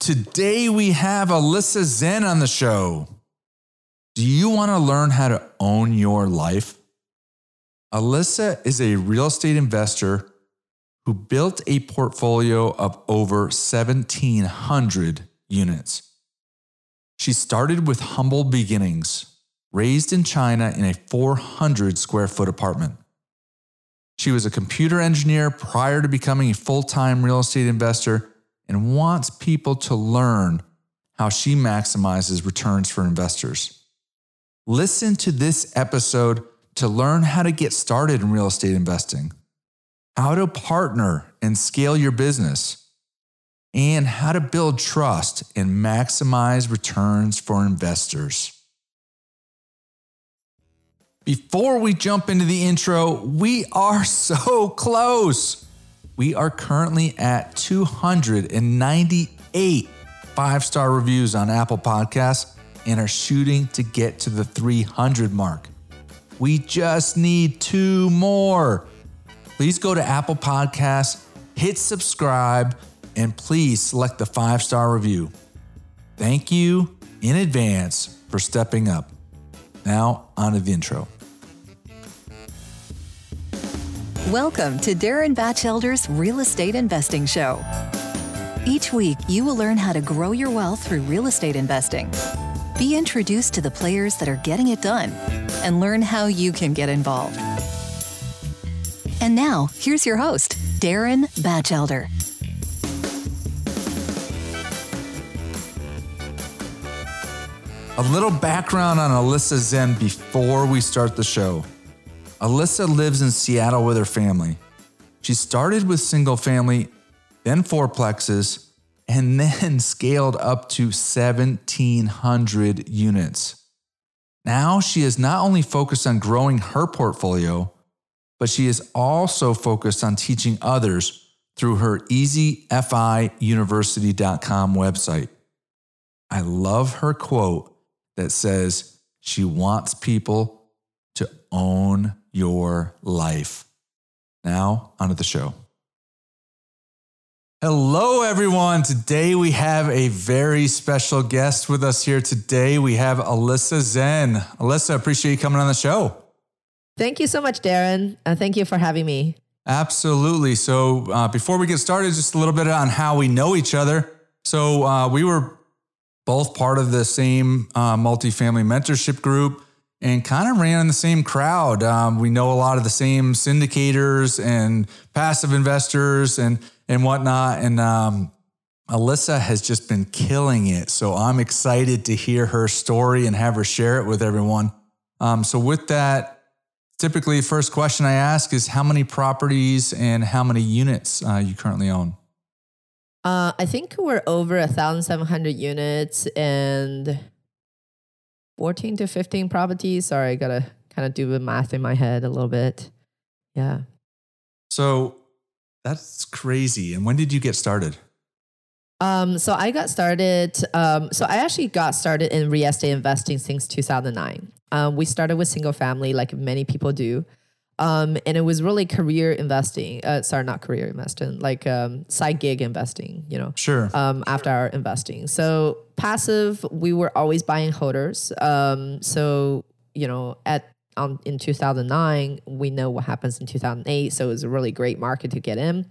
Today we have Alyssa Zen on the show. Do you want to learn how to own your life? Alyssa is a real estate investor who built a portfolio of over 1,700 units. She started with humble beginnings, raised in China in a 400 square foot apartment. She was a computer engineer prior to becoming a full time real estate investor and wants people to learn how she maximizes returns for investors. Listen to this episode to learn how to get started in real estate investing, how to partner and scale your business, and how to build trust and maximize returns for investors. Before we jump into the intro, we are so close. We are currently at 298 five star reviews on Apple Podcasts and are shooting to get to the 300 mark. We just need two more. Please go to Apple Podcasts, hit subscribe, and please select the five star review. Thank you in advance for stepping up. Now, on to the intro. Welcome to Darren Batchelder's Real Estate Investing Show. Each week, you will learn how to grow your wealth through real estate investing. Be introduced to the players that are getting it done and learn how you can get involved. And now, here's your host, Darren Batchelder. A little background on Alyssa Zen before we start the show. Alyssa lives in Seattle with her family. She started with single family, then fourplexes, and then scaled up to 1,700 units. Now she is not only focused on growing her portfolio, but she is also focused on teaching others through her easyfiuniversity.com website. I love her quote that says she wants people to own your life. Now, onto the show. Hello, everyone. Today we have a very special guest with us here today. We have Alyssa Zen. Alyssa, appreciate you coming on the show. Thank you so much, Darren. Uh, thank you for having me. Absolutely. So, uh, before we get started, just a little bit on how we know each other. So, uh, we were both part of the same uh, multifamily mentorship group and kind of ran in the same crowd. Um, we know a lot of the same syndicators and passive investors and and whatnot. And um, Alyssa has just been killing it. So I'm excited to hear her story and have her share it with everyone. Um, so with that, typically, first question I ask is how many properties and how many units uh, you currently own. Uh, I think we're over a thousand seven hundred units and 14 to 15 properties. Sorry, I gotta kind of do the math in my head a little bit. Yeah. So that's crazy. And when did you get started? Um, so I got started. Um, so I actually got started in real estate investing since 2009. Um, we started with single family, like many people do. Um, and it was really career investing. Uh, sorry, not career investing, like um, side gig investing. You know, sure. Um, after our investing, so passive, we were always buying holders. Um, so you know, at um, in 2009, we know what happens in 2008. So it was a really great market to get in.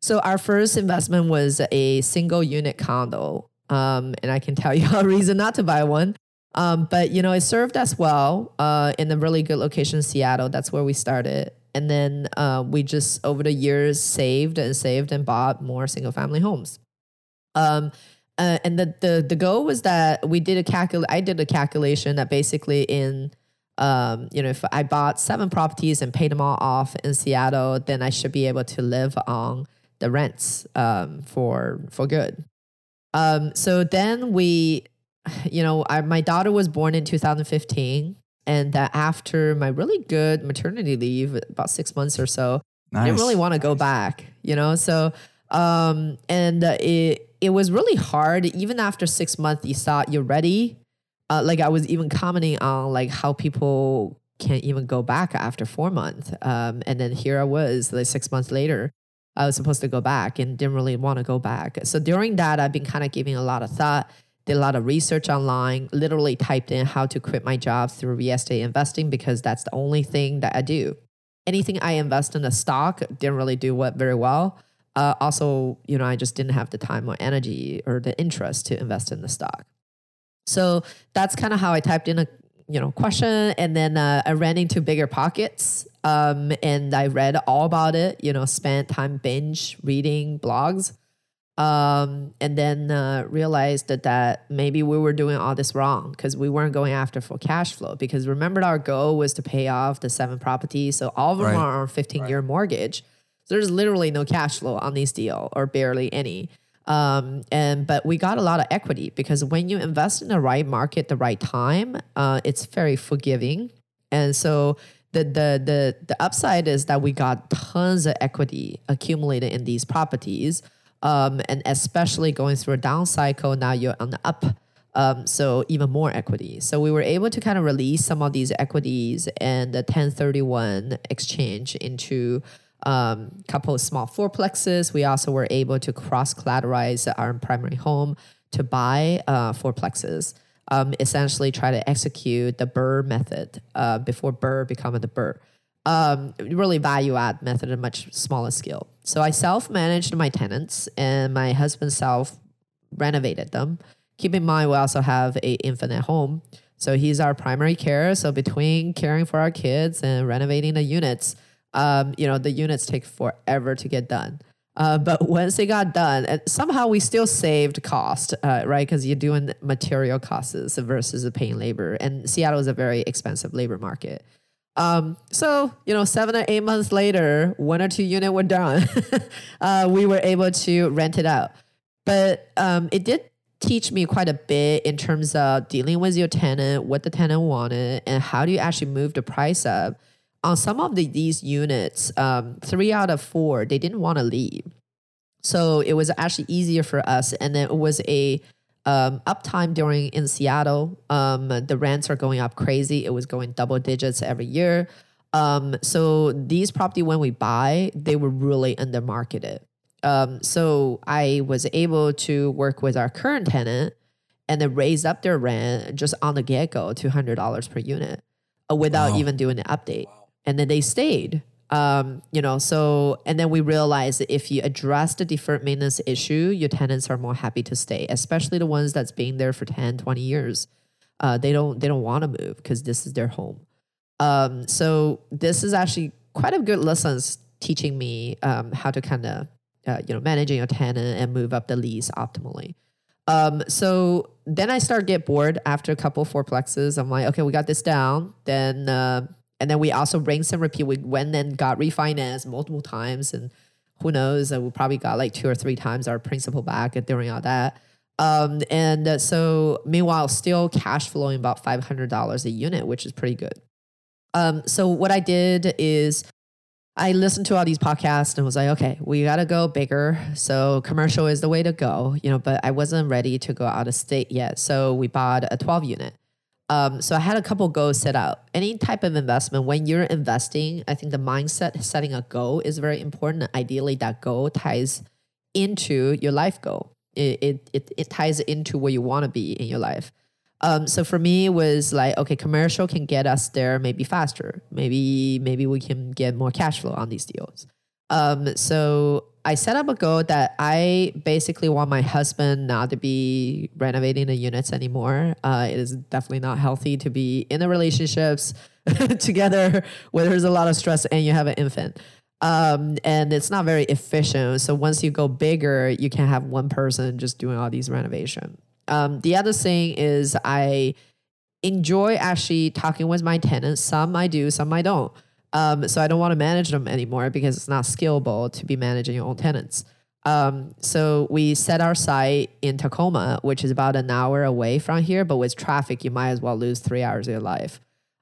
So our first investment was a single unit condo, um, and I can tell you a reason not to buy one. Um, but you know, it served us well uh, in a really good location, Seattle. That's where we started, and then uh, we just over the years saved and saved and bought more single family homes. Um, uh, and the, the the goal was that we did a calcul. I did a calculation that basically in um, you know, if I bought seven properties and paid them all off in Seattle, then I should be able to live on the rents um, for for good. Um, so then we you know, I, my daughter was born in 2015, and that after my really good maternity leave, about six months or so, nice. I didn't really want to go back. You know, so um, and uh, it it was really hard. Even after six months, you thought you're ready. Uh, like I was even commenting on like how people can't even go back after four months, um, and then here I was like six months later. I was supposed to go back and didn't really want to go back. So during that, I've been kind of giving a lot of thought, did a lot of research online, literally typed in how to quit my job through real estate investing because that's the only thing that I do. Anything I invest in a stock didn't really do what very well. Uh, also, you know, I just didn't have the time or energy or the interest to invest in the stock. So that's kind of how I typed in a you know question and then uh, i ran into BiggerPockets um, and i read all about it you know spent time binge reading blogs um, and then uh, realized that, that maybe we were doing all this wrong because we weren't going after for cash flow. Because remember our goal was to pay off the seven properties. So all of them Right. are on 15 year mortgage. So there's literally no cash flow on this deal or barely any. Um, and but we got a lot of equity because when you invest in the right market, the right time, uh, it's very forgiving. And so the the the the upside is that we got tons of equity accumulated in these properties, um, and especially going through a down cycle. Now you're on the up. Um, so even more equity. So we were able to kind of release some of these equities and the 1031 exchange into um, couple of small fourplexes. We also were able to cross collateralize our primary home to buy uh, fourplexes. Um, essentially, try to execute the BRRRR method uh, before BRRRR become the BRRRR. Um, really value add method at a much smaller scale. So I self managed my tenants, and my husband self renovated them. Keep in mind, we also have a infant at home. So he's our primary care. So between caring for our kids and renovating the units, um, you know, the units take forever to get done. Uh, but once they got done, and somehow we still saved cost, uh, right? Because you're doing material costs versus the paying labor, and Seattle is a very expensive labor market. Um, so you know, seven or eight months later, one or two unit were done. uh, we were able to rent it out, but um, it did teach me quite a bit in terms of dealing with your tenant, what the tenant wanted, and how do you actually move the price up. On some of the, these units, um, three out of four they didn't want to leave, so it was actually easier for us. And then it was a um, uptime during in Seattle. Um, the rents are going up crazy. It was going double digits every year. Um, so these property when we buy, they were really under marketed. Um, so I was able to work with our current tenant and then raise up their rent just on the get go to hundred dollars per unit uh, without Wow. even doing an update. And then they stayed. Um, you know, so and then we realized that if you address the deferred maintenance issue, your tenants are more happy to stay, especially the ones that's been there for 10, 20 years. Uh, they don't they don't want to move because this is their home. Um, so this is actually quite a good lessons teaching me um, how to kind of uh, you know managing your tenant and move up the lease optimally. Um, so then I start get bored after a couple of fourplexes. I'm like, okay, we got this down. Then uh, and then we also rinse and repeat. We went and got refinanced multiple times, and who knows? Uh, we probably got like two or three times our principal back during all that. Um, and uh, so meanwhile, still cash flowing about five hundred dollars a unit, which is pretty good. Um, so what I did is I listened to all these podcasts and was like, okay, we got to go bigger. So commercial is the way to go, you know, but I wasn't ready to go out of state yet. So we bought a 12 unit. Um, so I had a couple goals set out. Any type of investment, when you're investing, I think the mindset setting a goal is very important. Ideally, that goal ties into your life goal. It, it, it, it ties into where you want to be in your life. Um, so for me, it was like, okay, commercial can get us there maybe faster. Maybe maybe we can get more cash flow on these deals. Um, so I set up a goal that I basically want my husband not to be renovating the units anymore. Uh, it is definitely not healthy to be in the relationships together where there's a lot of stress and you have an infant. Um, and it's not very efficient. So once you go bigger, you can have one person just doing all these renovation. Um, the other thing is I enjoy actually talking with my tenants. Some I do, some I don't. Um, so I don't want to manage them anymore because it's not scalable to be managing your own tenants. Um, so we set our site in Tacoma, which is about an hour away from here, but with traffic, you might as well lose three hours of your life.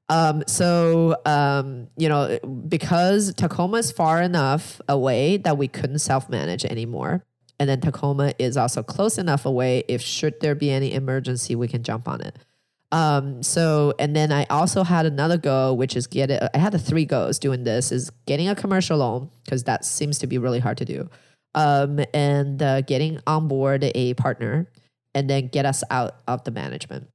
Um, so, um, you know, because Tacoma is far enough away that we couldn't self manage anymore. And then Tacoma is also close enough away if should there be any emergency, we can jump on it. Um, so and then I also had another goal, which is get it. I had the three goals doing this: is getting a commercial loan because that seems to be really hard to do, um, and uh, getting on board a partner, and then get us out of the management.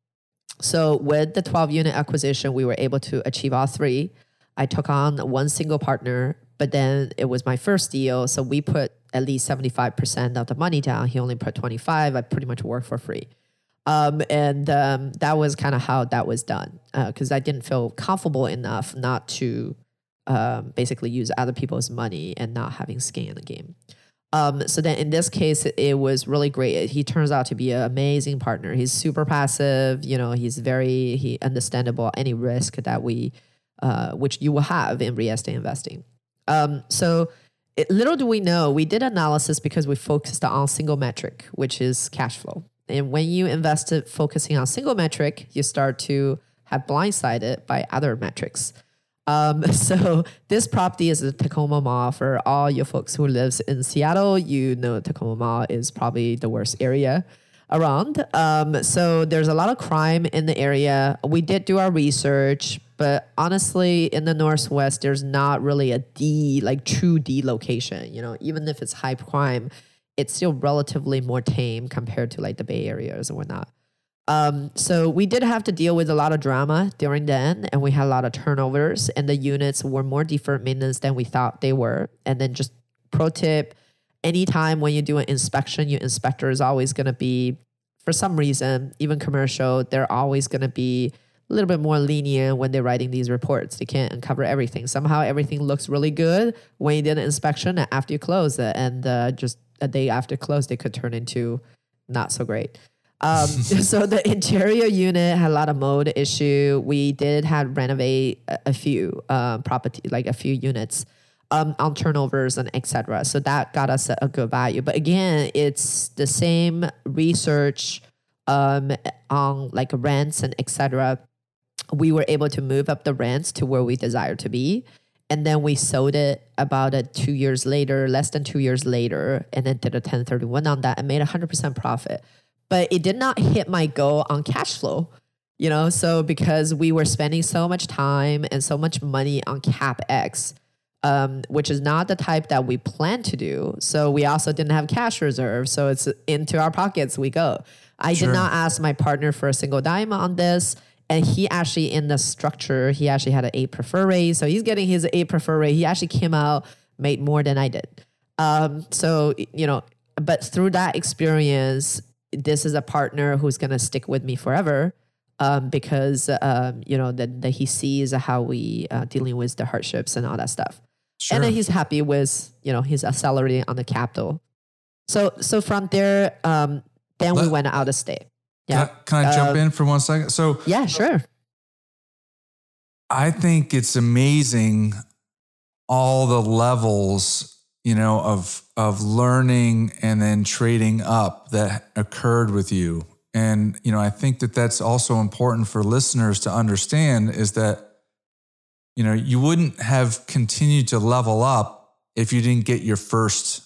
So with the 12 unit acquisition, we were able to achieve all three. I took on one single partner, but then it was my first deal, so we put at least 75% of the money down. He only put 25. I pretty much worked for free. Um, and um, that was kind of how that was done because uh, I didn't feel comfortable enough not to um, basically use other people's money and not having skin in the game. Um, so then in this case, it was really great. He turns out to be an amazing partner. He's super passive. You know, he's very he understandable any risk that we, uh, which you will have in real estate investing. Um, so it, little do we know, we did analysis because we focused on single metric, which is cash flow. And when you invest it focusing on single metric, you start to have blindsided by other metrics. Um, so this property is the Tacoma Mall. For all you folks who lives in Seattle, you know Tacoma Mall is probably the worst area around. Um, so there's a lot of crime in the area. We did do our research, but honestly, in the Northwest, there's not really a D, like true D location. You know, even if it's high crime, it's still relatively more tame compared to like the Bay Areas and whatnot. Um, so we did have to deal with a lot of drama during then, and we had a lot of turnovers, and the units were more deferred maintenance than we thought they were. And then just pro tip: anytime when you do an inspection, your inspector is always going to be, for some reason, even commercial, they're always going to be a little bit more lenient when they're writing these reports. They can't uncover everything. Somehow everything looks really good when you did an inspection after you close it, and uh, just a day after close, they could turn into not so great. Um, so the interior unit had a lot of mold issue. We did have renovate a, a few uh, property, like a few units um, on turnovers and etc. So that got us a, a, good value. But again, it's the same research um, on like rents and etc. We were able to move up the rents to where we desire to be. And then we sold it about a two years later, less than two years later, and then did a 1031 on that and made 100% profit but it did not hit my goal on cash flow. You know, so because we were spending so much time and so much money on capex, um, which is not the type that we plan to do. So we also didn't have cash reserve. So it's into our pockets we go. I sure. did not ask my partner for a single dime on this. And he actually in the structure, he actually had an A prefer rate. So he's getting his A prefer rate. He actually came out, made more than I did. Um, so, you know, but through that experience, this is a partner who's going to stick with me forever um, because um, you know that, that he sees how we uh, dealing with the hardships and all that stuff sure. and then he's happy with you know his salary on the capital so so from there um, then Let, we went out of state yeah can I, can I jump uh, in for one second so yeah sure I think it's amazing all the levels you know, of of learning and then trading up that occurred with you. And you know, I think that that's also important for listeners to understand is that you know, you wouldn't have continued to level up if you didn't get your first,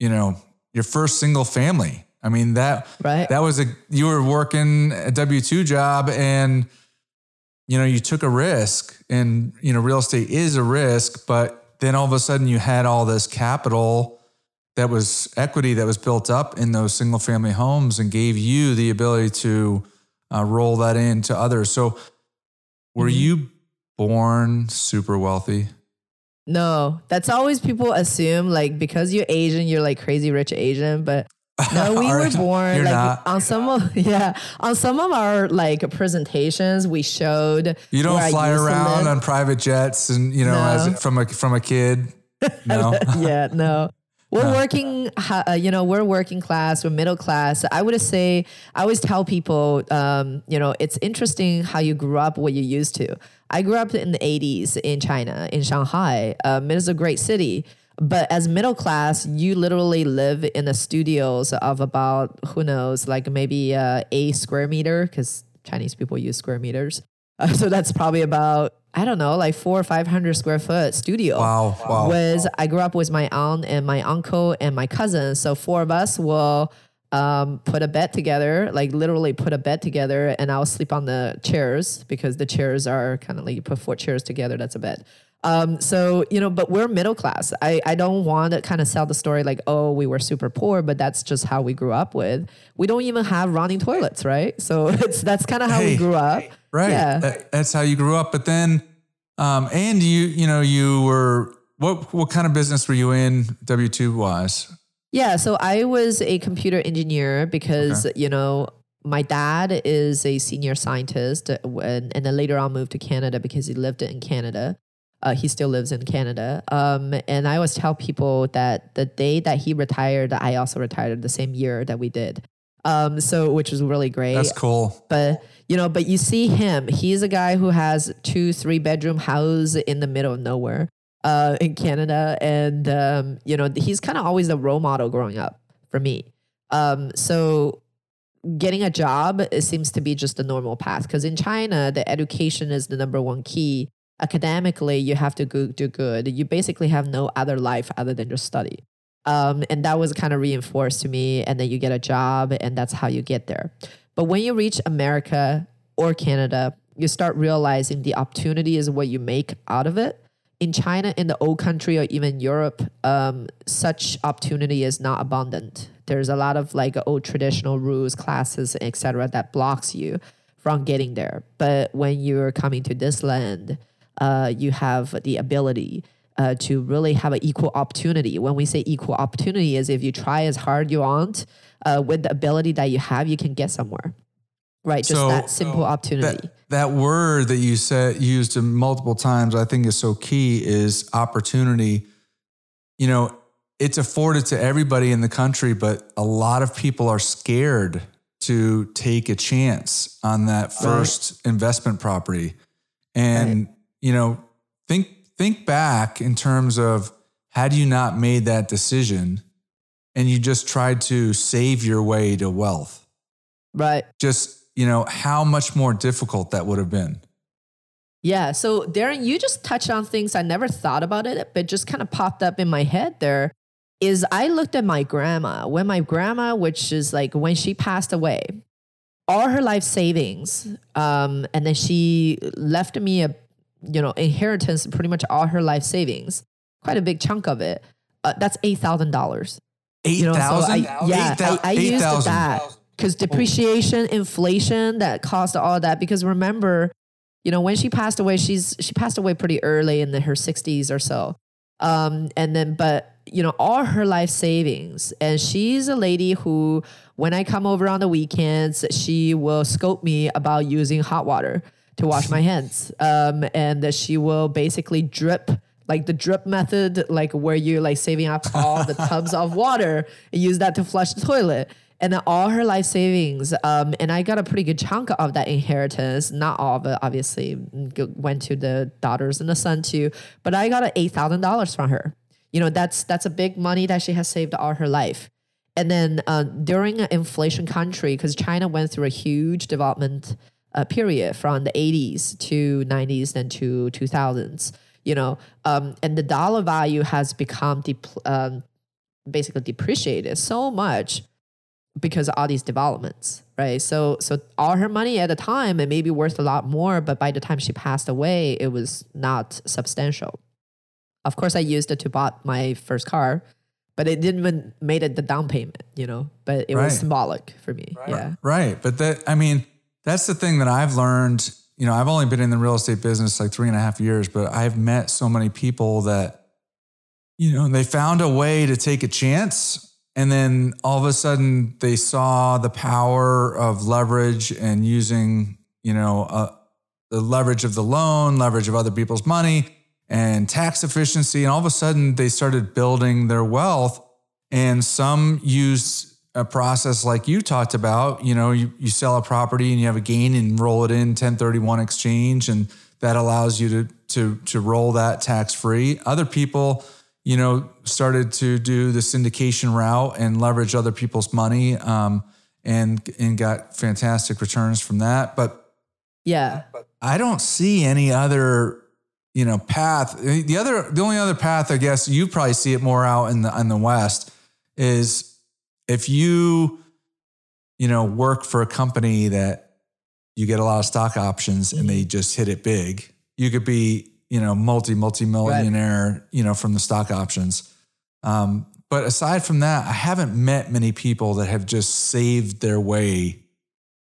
you know, your first single family. I mean, that right. that was a you were working a W2 job and you know, you took a risk and you know, real estate is a risk, but then all of a sudden you had all this capital that was equity that was built up in those single family homes and gave you the ability to uh, roll that into others. So, were mm-hmm. you born super wealthy? No, that's always people assume like because you're Asian, you're like crazy rich Asian, but no, we were born like not. on some of yeah on some of our like presentations we showed. You don't fly around on private jets and you know no. as from a from a kid. No. yeah, no. We're working, uh, you know, we're working class, we're middle class. I would say, I always tell people, um, you know, it's interesting how you grew up, what you used to. I grew up in the 80s in China, in Shanghai. Um, it is a great city. But as middle class, you literally live in the studios of about who knows, like maybe uh, a square meter, because Chinese people use square meters. Uh, so that's probably about I don't know, like four or five hundred square foot studio. Wow, wow. Was I grew up with my aunt and my uncle and my cousin, so four of us will um, put a bed together, like literally put a bed together, and I'll sleep on the chairs because the chairs are kind of like you put four chairs together, that's a bed. Um, so you know, but we're middle class. I, I don't want to kind of sell the story like, oh, we were super poor, but that's just how we grew up with. We don't even have running toilets, right? So it's that's kind of how Hey, we grew up. Right. Yeah. That- that's how you grew up. But then, um, and you, you know, you were, what, what kind of business were you in W 2 wise? Yeah, so I was a computer engineer because you know my dad is a senior scientist, uh, when, and then later on moved to Canada because he lived in Canada. Uh, he still lives in Canada. Um, and I always tell people that the day that he retired, I also retired the same year that we did. Um, so which was really great That's cool. but you know but you see him he's a guy who has two three bedroom house in the middle of nowhere uh, in canada and um, you know he's kind of always a role model growing up for me um, so getting a job it seems to be just the normal path because in china the education is the number one key academically you have to go, do good. You basically have no other life other than just study. Um, and that was kind of reinforced to me and then you get a job and that's how you get there. But when you reach america or canada you start realizing the opportunity is what you make out of it. In china in the old country or even europe um, such opportunity is not abundant. There's a lot of like old traditional rules classes etc that blocks you from getting there. But when you're coming to this land uh, you have the ability uh, to really have an equal opportunity. When we say equal opportunity, is if you try as hard you want uh, with the ability that you have, you can get somewhere. Right, just So- that simple opportunity. That, that word that you said used multiple times, I think is so key is opportunity. You know, it's afforded to everybody in the country, but a lot of people are scared to take a chance on that first investment property. And, you know, think think back in terms of had you not made that decision and you just tried to save your way to wealth right. just you know how much more difficult that would have been Yeah. So Darren, you just touched on things I never thought about it, but just kind of popped up in my head there. Is I looked at my grandma when my grandma, which is like when she passed away, all her life savings, um, and then she left me a, you know, inheritance, pretty much all her life savings, quite a big chunk of it. Uh, that's eight thousand dollars. eight You know, so I, thousand yeah, I, I used that because depreciation, inflation, that caused all that. Because remember, you know, when she passed away, she's she passed away pretty early in the, her sixties or so. Um, and then, but you know, all her life savings, and she's a lady who, when I come over on the weekends, she will scope me about using hot water to wash my hands, um, and that she will basically drip like the drip method, like where you're like saving up all the tubs of water and use that to flush the toilet. And then all her life savings, um, and I got a pretty good chunk of that inheritance. Not all of it, obviously, went to the daughters and the son too. But I got eight thousand dollars from her. You know, that's that's a big money that she has saved all her life. And then uh, during an inflation country, because China went through a huge development uh, period from the 80s to 90s, and to 2000s, you know, um, and the dollar value has become dep- um, basically depreciated so much because of all these developments, right? So, so all her money at the time it may be worth a lot more, but by the time she passed away, it was not substantial. Of course, I used it to buy my first car, but it didn't even made it the down payment, you know. But it Right. was symbolic for me. Yeah, Right. But that, I mean, that's the thing that I've learned. You know, I've only been in the real estate business like three and a half years, but I've met so many people that, you know, they found a way to take a chance. And then all of a sudden they saw the power of leverage and using, you know, uh, the leverage of the loan, leverage of other people's money, and tax efficiency. And all of a sudden they started building their wealth. And some use a process like you talked about. You know, you, you sell a property and you have a gain and roll it in 1031 exchange, and that allows you to to to roll that tax free. Other people, you know, started to do the syndication route and leverage other people's money, um, and and got fantastic returns from that. But yeah, I don't see any other, you know, path. The other, the only other path, I guess, you probably see it more out in the in the West, is if you you know, work for a company that you get a lot of stock options and they just hit it big. You could be, you know, multi, multi millionaire, you know, from the stock options. Um, but aside from that, I haven't met many people that have just saved their way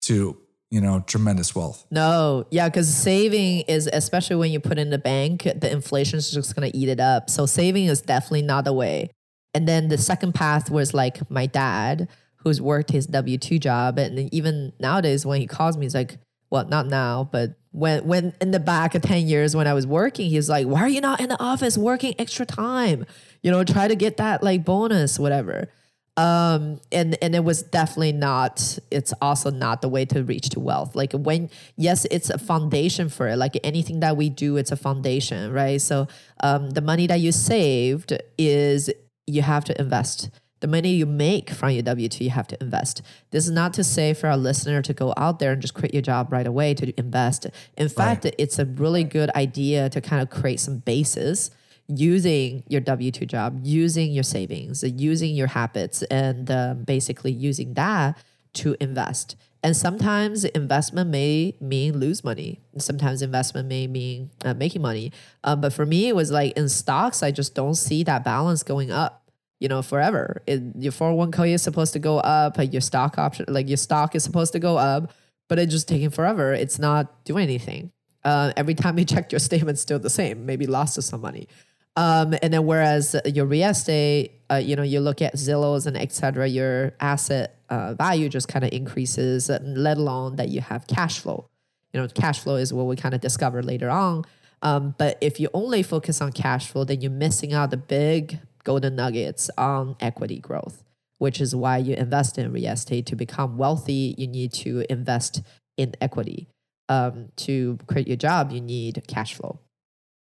to, you know, tremendous wealth. No, yeah, because saving is, especially when you put in the bank, the inflation is just going to eat it up. So saving is definitely not the way. And then the second path was like my dad, who's worked his W 2 job. And even nowadays, when he calls me, he's like, well, not now, but when when in the back of 10 years when I was working, he's like, why are you not in the office working extra time? You know, try to get that like bonus, whatever. Um, and and it was definitely not. It's also not the way to reach to wealth. Like when yes, it's a foundation for it. Like anything that we do, it's a foundation, right? So um, the money that you saved is you have to invest the money you make from your W 2, you have to invest. This is not to say for our listener to go out there and just quit your job right away to invest. In fact, right. it's a really good idea to kind of create some bases using your W 2 job, using your savings, using your habits, and um, basically using that to invest. And sometimes investment may mean lose money. Sometimes investment may mean uh, making money. Uh, but for me, it was like in stocks, I just don't see that balance going up you know, forever. It, your 401k is supposed to go up, your stock option, like your stock is supposed to go up, but it's just taking forever. It's not doing anything. Uh, every time you check your statement, still the same, maybe lost some money. Um, and then whereas your real estate, uh, you know, you look at Zillows and etc., your asset uh, value just kind of increases, let alone that you have cash flow. You know, cash flow is what we kind of discover later on. Um, but if you only focus on cash flow, then you're missing out the big golden nuggets on equity growth, which is why you invest in real estate. To become wealthy, you need to invest in equity. Um, to create your job, you need cash flow.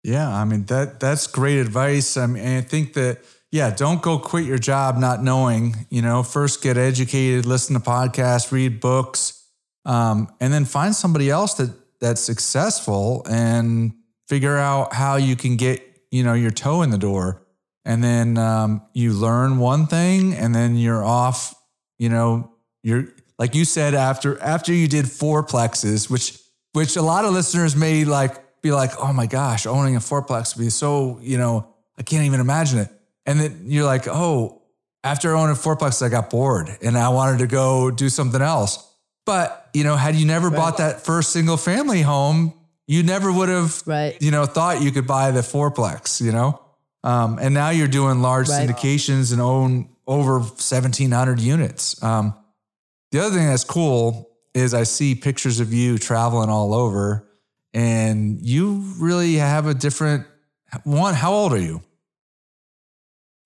Yeah, I mean that that's great advice. I mean, I think that yeah, don't go quit your job not knowing. You know, first get educated, listen to podcasts, read books, um, and then find somebody else that that's successful and figure out how you can get you know your toe in the door and then um, you learn one thing and then you're off you know you're like you said after after you did fourplexes which which a lot of listeners may like be like oh my gosh owning a fourplex would be so you know i can't even imagine it and then you're like oh after owning a fourplex i got bored and i wanted to go do something else but you know had you never right. bought that first single family home you never would have right. you know thought you could buy the fourplex you know um, and now you're doing large right. syndications and own over 1,700 units. Um, the other thing that's cool is I see pictures of you traveling all over, and you really have a different one. How old are you?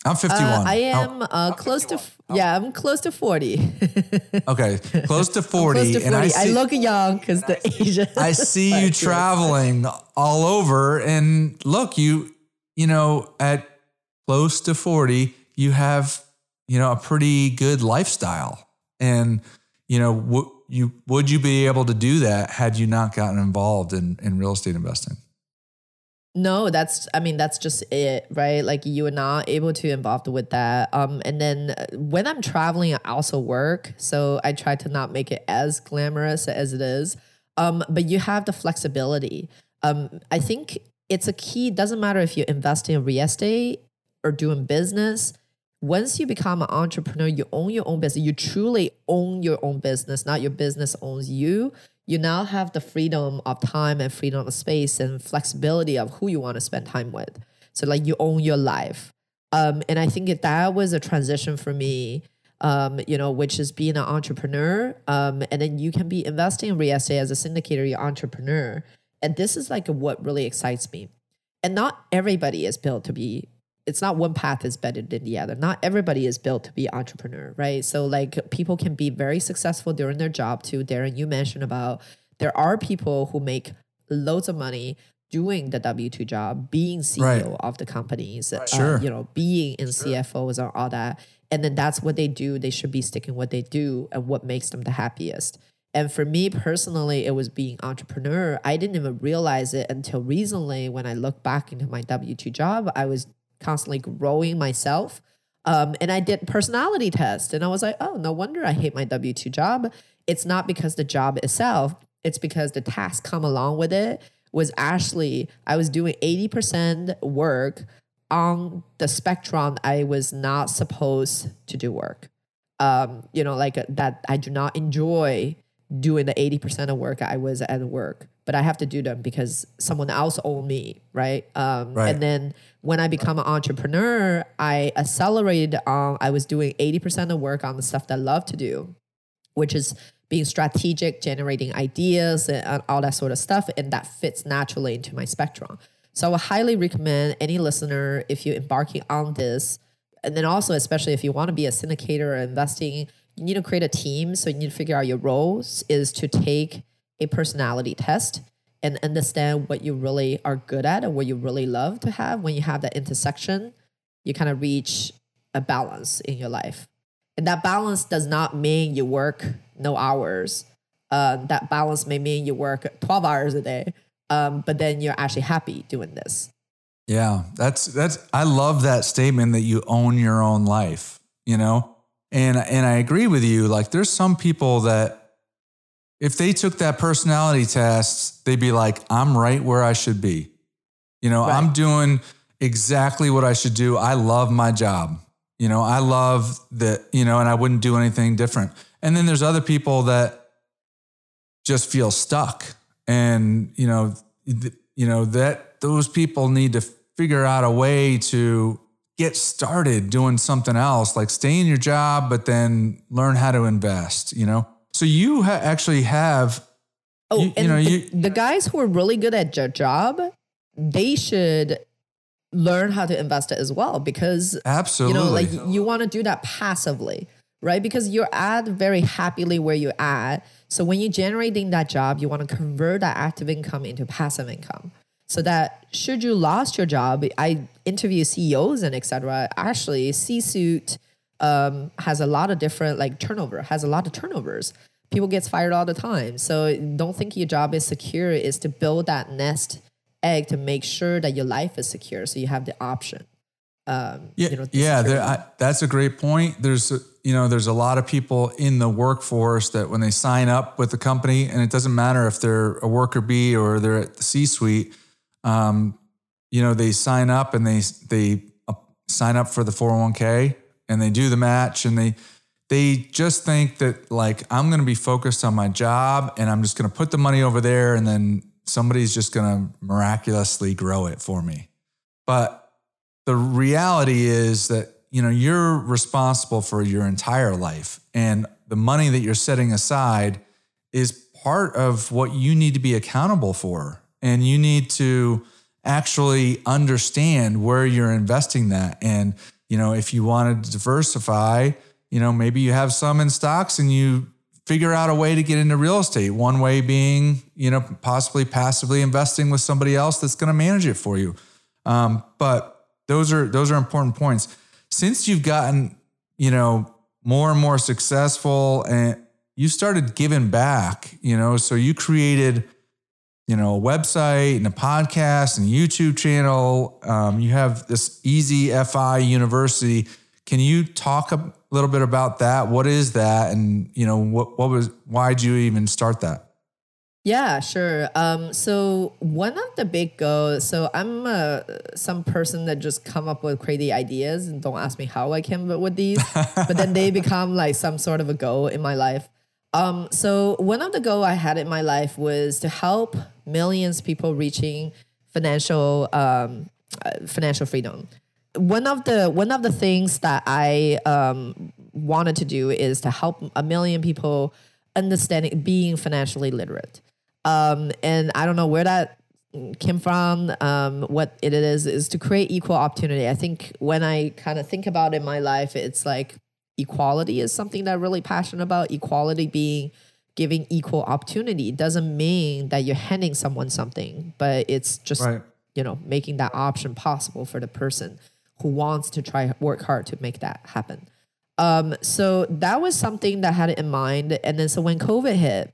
I'm 51. Uh, I am uh, close to yeah, I'm close to 40. okay, close to 40. Close to 40. And I, see, I look young because the age. I see you traveling all over, and look, you you know, at close to 40, you have, you know, a pretty good lifestyle. And, you know, w- you would you be able to do that had you not gotten involved in, in real estate investing? No, that's I mean that's just it, right? Like you are not able to involved with that. Um, and then uh, when I'm traveling, I also work, so I try to not make it as glamorous as it is. Um, but you have the flexibility. Um, I think it's a key. Doesn't matter if you're investing in real estate or doing business. Once you become an entrepreneur, you own your own business. You truly own your own business, not your business owns you. You now have the freedom of time and freedom of space and flexibility of who you want to spend time with. So, like, you own your life. Um, and I think that was a transition for me, um, you know, which is being an entrepreneur. Um, and then you can be investing in real estate as a syndicator, you're entrepreneur. And this is like what really excites me. And not everybody is built to be it's not one path is better than the other. Not everybody is built to be entrepreneur, right? So like people can be very successful during their job too. Darren, you mentioned about there are people who make loads of money doing the W two job, being CEO right. of the companies, right. uh, sure. you know, being in sure. CFOs and all that. And then that's what they do. They should be sticking what they do and what makes them the happiest. And for me personally, it was being entrepreneur. I didn't even realize it until recently when I look back into my W 2 job. I was constantly growing myself. Um, and I did personality test, and I was like, oh, no wonder I hate my W two job. It's not because the job itself; it's because the task come along with it was actually I was doing eighty percent work on the spectrum. I was not supposed to do work. Um, you know, like uh, that. I do not enjoy doing the eighty percent of work I was at work but I have to do them because someone else owned me, right? Um, Right. And then when I become an entrepreneur, I accelerated on. I was doing eighty percent of work on the stuff that I love to do, which is being strategic, generating ideas, and and all that sort of stuff, and that fits naturally into my spectrum. So I would highly recommend any listener if you're embarking on this, and then also especially if you want to be a syndicator or investing, you need to create a team. So you need to figure out your roles. Is to take a personality test and understand what you really are good at and what you really love to have. When you have that intersection, you kind of reach a balance in your life. And that balance does not mean you work no hours. Uh, that balance may mean you work 12 hours a day, um, but then you're actually happy doing this. Yeah, that's that's I love that statement that you own your own life, you know? And and I agree with you. Like there's some people that if they took that personality test, they'd be like, I'm right where I should be. You know, Right. I'm doing exactly what I should do. I love my job. You know, I love that, you know, and I wouldn't do anything different. And then there's other people that just feel stuck. And, you know, th- you know, that those people need to figure out a way to get started doing something else, like stay in your job, but then learn how to invest, you know? So you ha- actually have, Oh, You- you and know, the, you- the guys who are really good at their job, they should learn how to invest it as well because absolutely. you know like you want to do that passively right? Because you're at very happily where you're at. So when you're generating that job you want to convert that active income into passive income. So that should you lost your job i interview ceos and etc actually c-suite um, has a lot of different like turnover has a lot of turnovers people gets fired all the time so don't think your job is secure is to build that nest egg to make sure that your life is secure so you have the option um, Yeah, you know, yeah, there. I, that's a great point. There's, a- you know, there's a lot of people in the workforce that when they sign up with the company, and it doesn't matter if they're a worker bee or they're at the C-suite, um, you know, they sign up and they they uh, sign up for the 401k and they do the match and they they just think that like I'm going to be focused on my job and I'm just going to put the money over there and then somebody's just going to miraculously grow it for me. But the reality is that you know you're responsible for your entire life and the money that you're setting aside is part of what you need to be accountable for and you need to actually understand where you're investing that and you know if you want to diversify you know maybe you have some in stocks and you figure out a way to get into real estate one way being you know possibly passively investing with somebody else that's going to manage it for you um, but those are those are important points. Since you've gotten you know more and more successful, and you started giving back, you know, so you created you know a website and a podcast and a YouTube channel. Um, you have this Easy FI University. Can you talk a little bit about that? What is that, and you know what what was why did you even start that? Yeah, sure. Um, so one of the big goals. So I'm uh, some person that just come up with crazy ideas, and don't ask me how I came up with these, but then they become like some sort of a goal in my life. Um, so one of the goal I had in my life was to help millions of people reaching financial um, uh, financial freedom. One of the one of the things that I um, wanted to do is to help a million people understanding being financially literate. Um, and I don't know where that came from. Um, what it is is to create equal opportunity. I think when I kind of think about in my life, it's like equality is something that I'm really passionate about. Equality being giving equal opportunity doesn't mean that you're handing someone something, but it's just Right. you know making that option possible for the person who wants to try work hard to make that happen. Um, so that was something that I had in mind. And then so when COVID hit,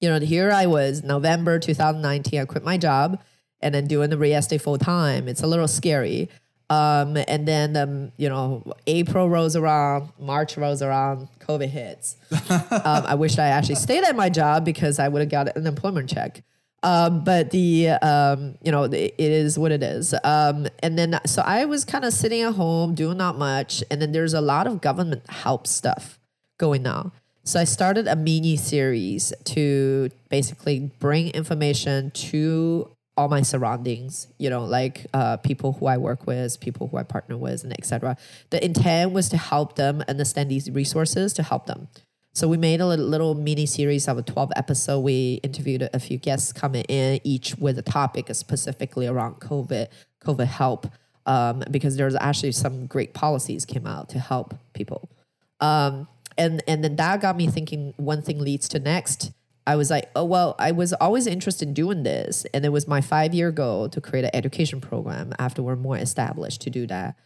you know, here I was, November 2019, I quit my job and then doing the real estate full time. It's a little scary. Um, and then, um, you know, April rolls around, March rolls around, COVID hits. um, I wish I actually stayed at my job because I would have got an employment check. Um, but the, um, you know, it is what it is. Um, and then, so I was kind of sitting at home doing not much. And then there's a lot of government help stuff going on. So I started a mini series to basically bring information to all my surroundings, you know, like uh, people who I work with, people who I partner with, and etc. The intent was to help them understand these resources to help them. So we made a little, little mini series of a 12 episode. We interviewed a few guests coming in, each with a topic specifically around COVID, COVID help, um, because there's actually some great policies came out to help people. Um, and and then that got me thinking. One thing leads to next I was like, oh, well, I was always interested in doing this. And it was my five year goal to create an education program after we're more established to do that.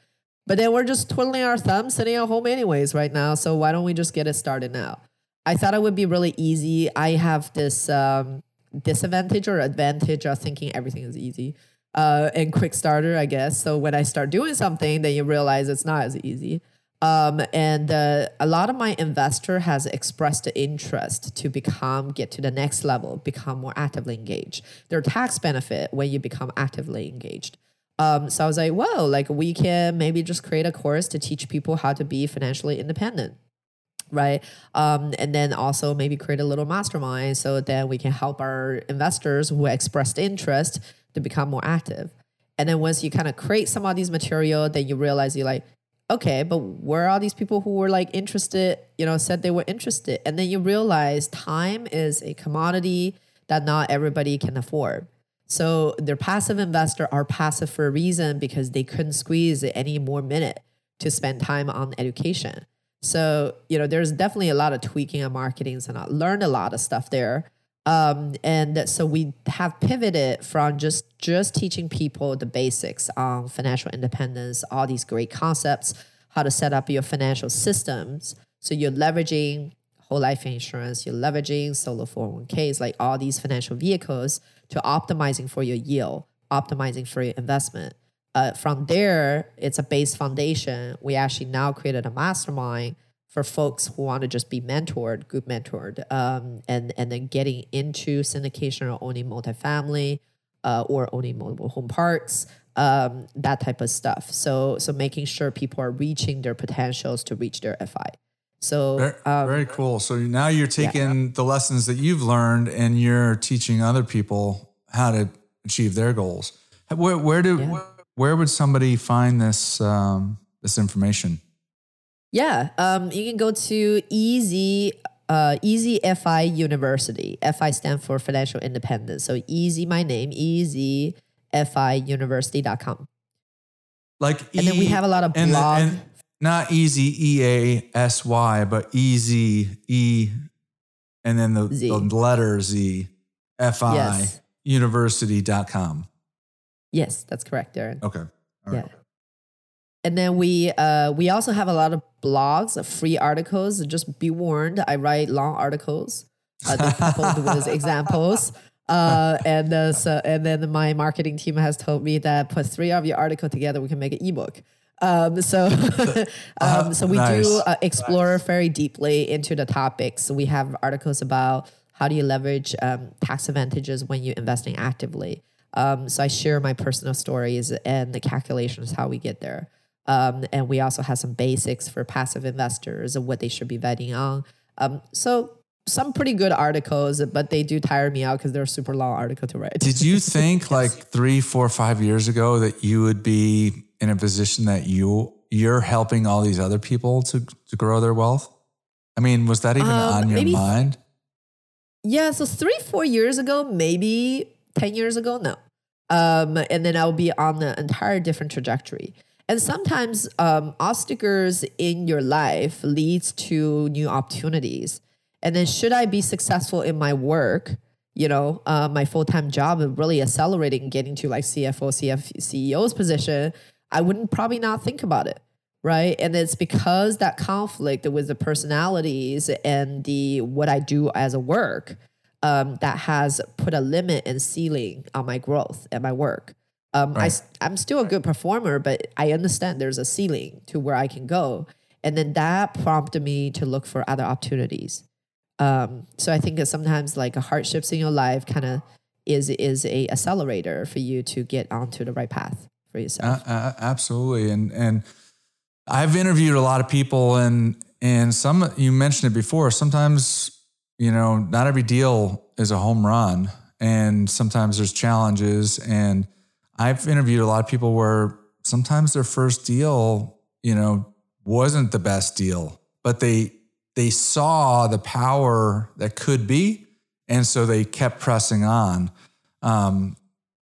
But then we're just twiddling our thumbs sitting at home, anyways, right now. So why don't we just get it started now? I thought it would be really easy. I have this um, disadvantage or advantage of thinking everything is easy uh, and quick starter, I guess. So when I start doing something, then you realize it's not as easy. Um, and uh, a lot of my investor has expressed interest to become get to the next level, become more actively engaged. There are tax benefit when you become actively engaged. Um, so I was like, well, like we can maybe just create a course to teach people how to be financially independent, right? Um, and then also maybe create a little mastermind so that we can help our investors who expressed interest to become more active. And then once you kind of create some of these material, then you realize you're like, okay, but where are these people who were like interested, you know, said they were interested? And then you realize time is a commodity that not everybody can afford. So their passive investor are passive for a reason because they couldn't squeeze any more minute to spend time on education. So, you know, there's definitely a lot of tweaking and marketing and I learned a lot of stuff there. Um, and so we have pivoted from just just teaching people the basics on financial independence, all these great concepts, how to set up your financial systems. So you're leveraging whole life insurance, you're leveraging solo 401ks, like all these financial vehicles to optimizing for your yield, optimizing for your investment. Uh, from there, it's a base foundation. We actually now created a mastermind for folks who want to just be mentored, group mentored, um, and and then getting into syndication or owning multifamily uh, or owning mobile home parks, um, that type of stuff. So so making sure people are reaching their potentials to reach their FI. So very, um, very cool. So now you're taking yeah. the lessons that you've learned and you're teaching other people how to achieve their goals. Where where do yeah. where, where, would somebody find this um, this information? Yeah, um, you can go to Easy uh, Easy FI University. FI stands for Financial Independence. So Easy, my name, Easy FI University.com. Like, and e- then we have a lot of blog. And, and not easy E A S Y, but easy E, and then the, the letter Z, F I yes. University.com. Yes, that's correct, Darren. Okay. Yeah. And then we uh, we also have a lot of blogs, free articles. Just be warned, I write long articles uh, coupled with examples. Uh, and uh, so and then my marketing team has told me that put three of your article together, we can make an ebook. Um, so um, so we nice. do uh, explore nice. very deeply into the topics. So we have articles about how do you leverage um, tax advantages when you're investing actively. Um, so I share my personal stories and the calculations how we get there. Um, and we also have some basics for passive investors of what they should be betting on. Um, so some pretty good articles, but they do tire me out because they're a super long article to write. Did you think yes. like three, four, five years ago that you would be in a position that you you're helping all these other people to to grow their wealth? I mean, was that even um, on your maybe, mind? Yeah, so three, four years ago, maybe ten years ago, no. Um, and then I'll be on an entire different trajectory. And sometimes um, obstacles in your life leads to new opportunities. And then should I be successful in my work, you know, uh, my full-time job of really accelerating, getting to like CFO, CF, CEO's position, I wouldn't probably not think about it. Right. And it's because that conflict with the personalities and the what I do as a work um, that has put a limit and ceiling on my growth and my work. Um, I, Right. s- I'm still a good performer, but I understand there's a ceiling to where I can go. And then that prompted me to look for other opportunities. Um, so I think that sometimes like hardships in your life kind of is is a accelerator for you to get onto the right path for yourself. Uh, uh, absolutely, and and I've interviewed a lot of people, and and some you mentioned it before. Sometimes you know, not every deal is a home run, and sometimes there's challenges. And I've interviewed a lot of people where sometimes their first deal, you know, wasn't the best deal, but they they saw the power that could be, and so they kept pressing on. Um,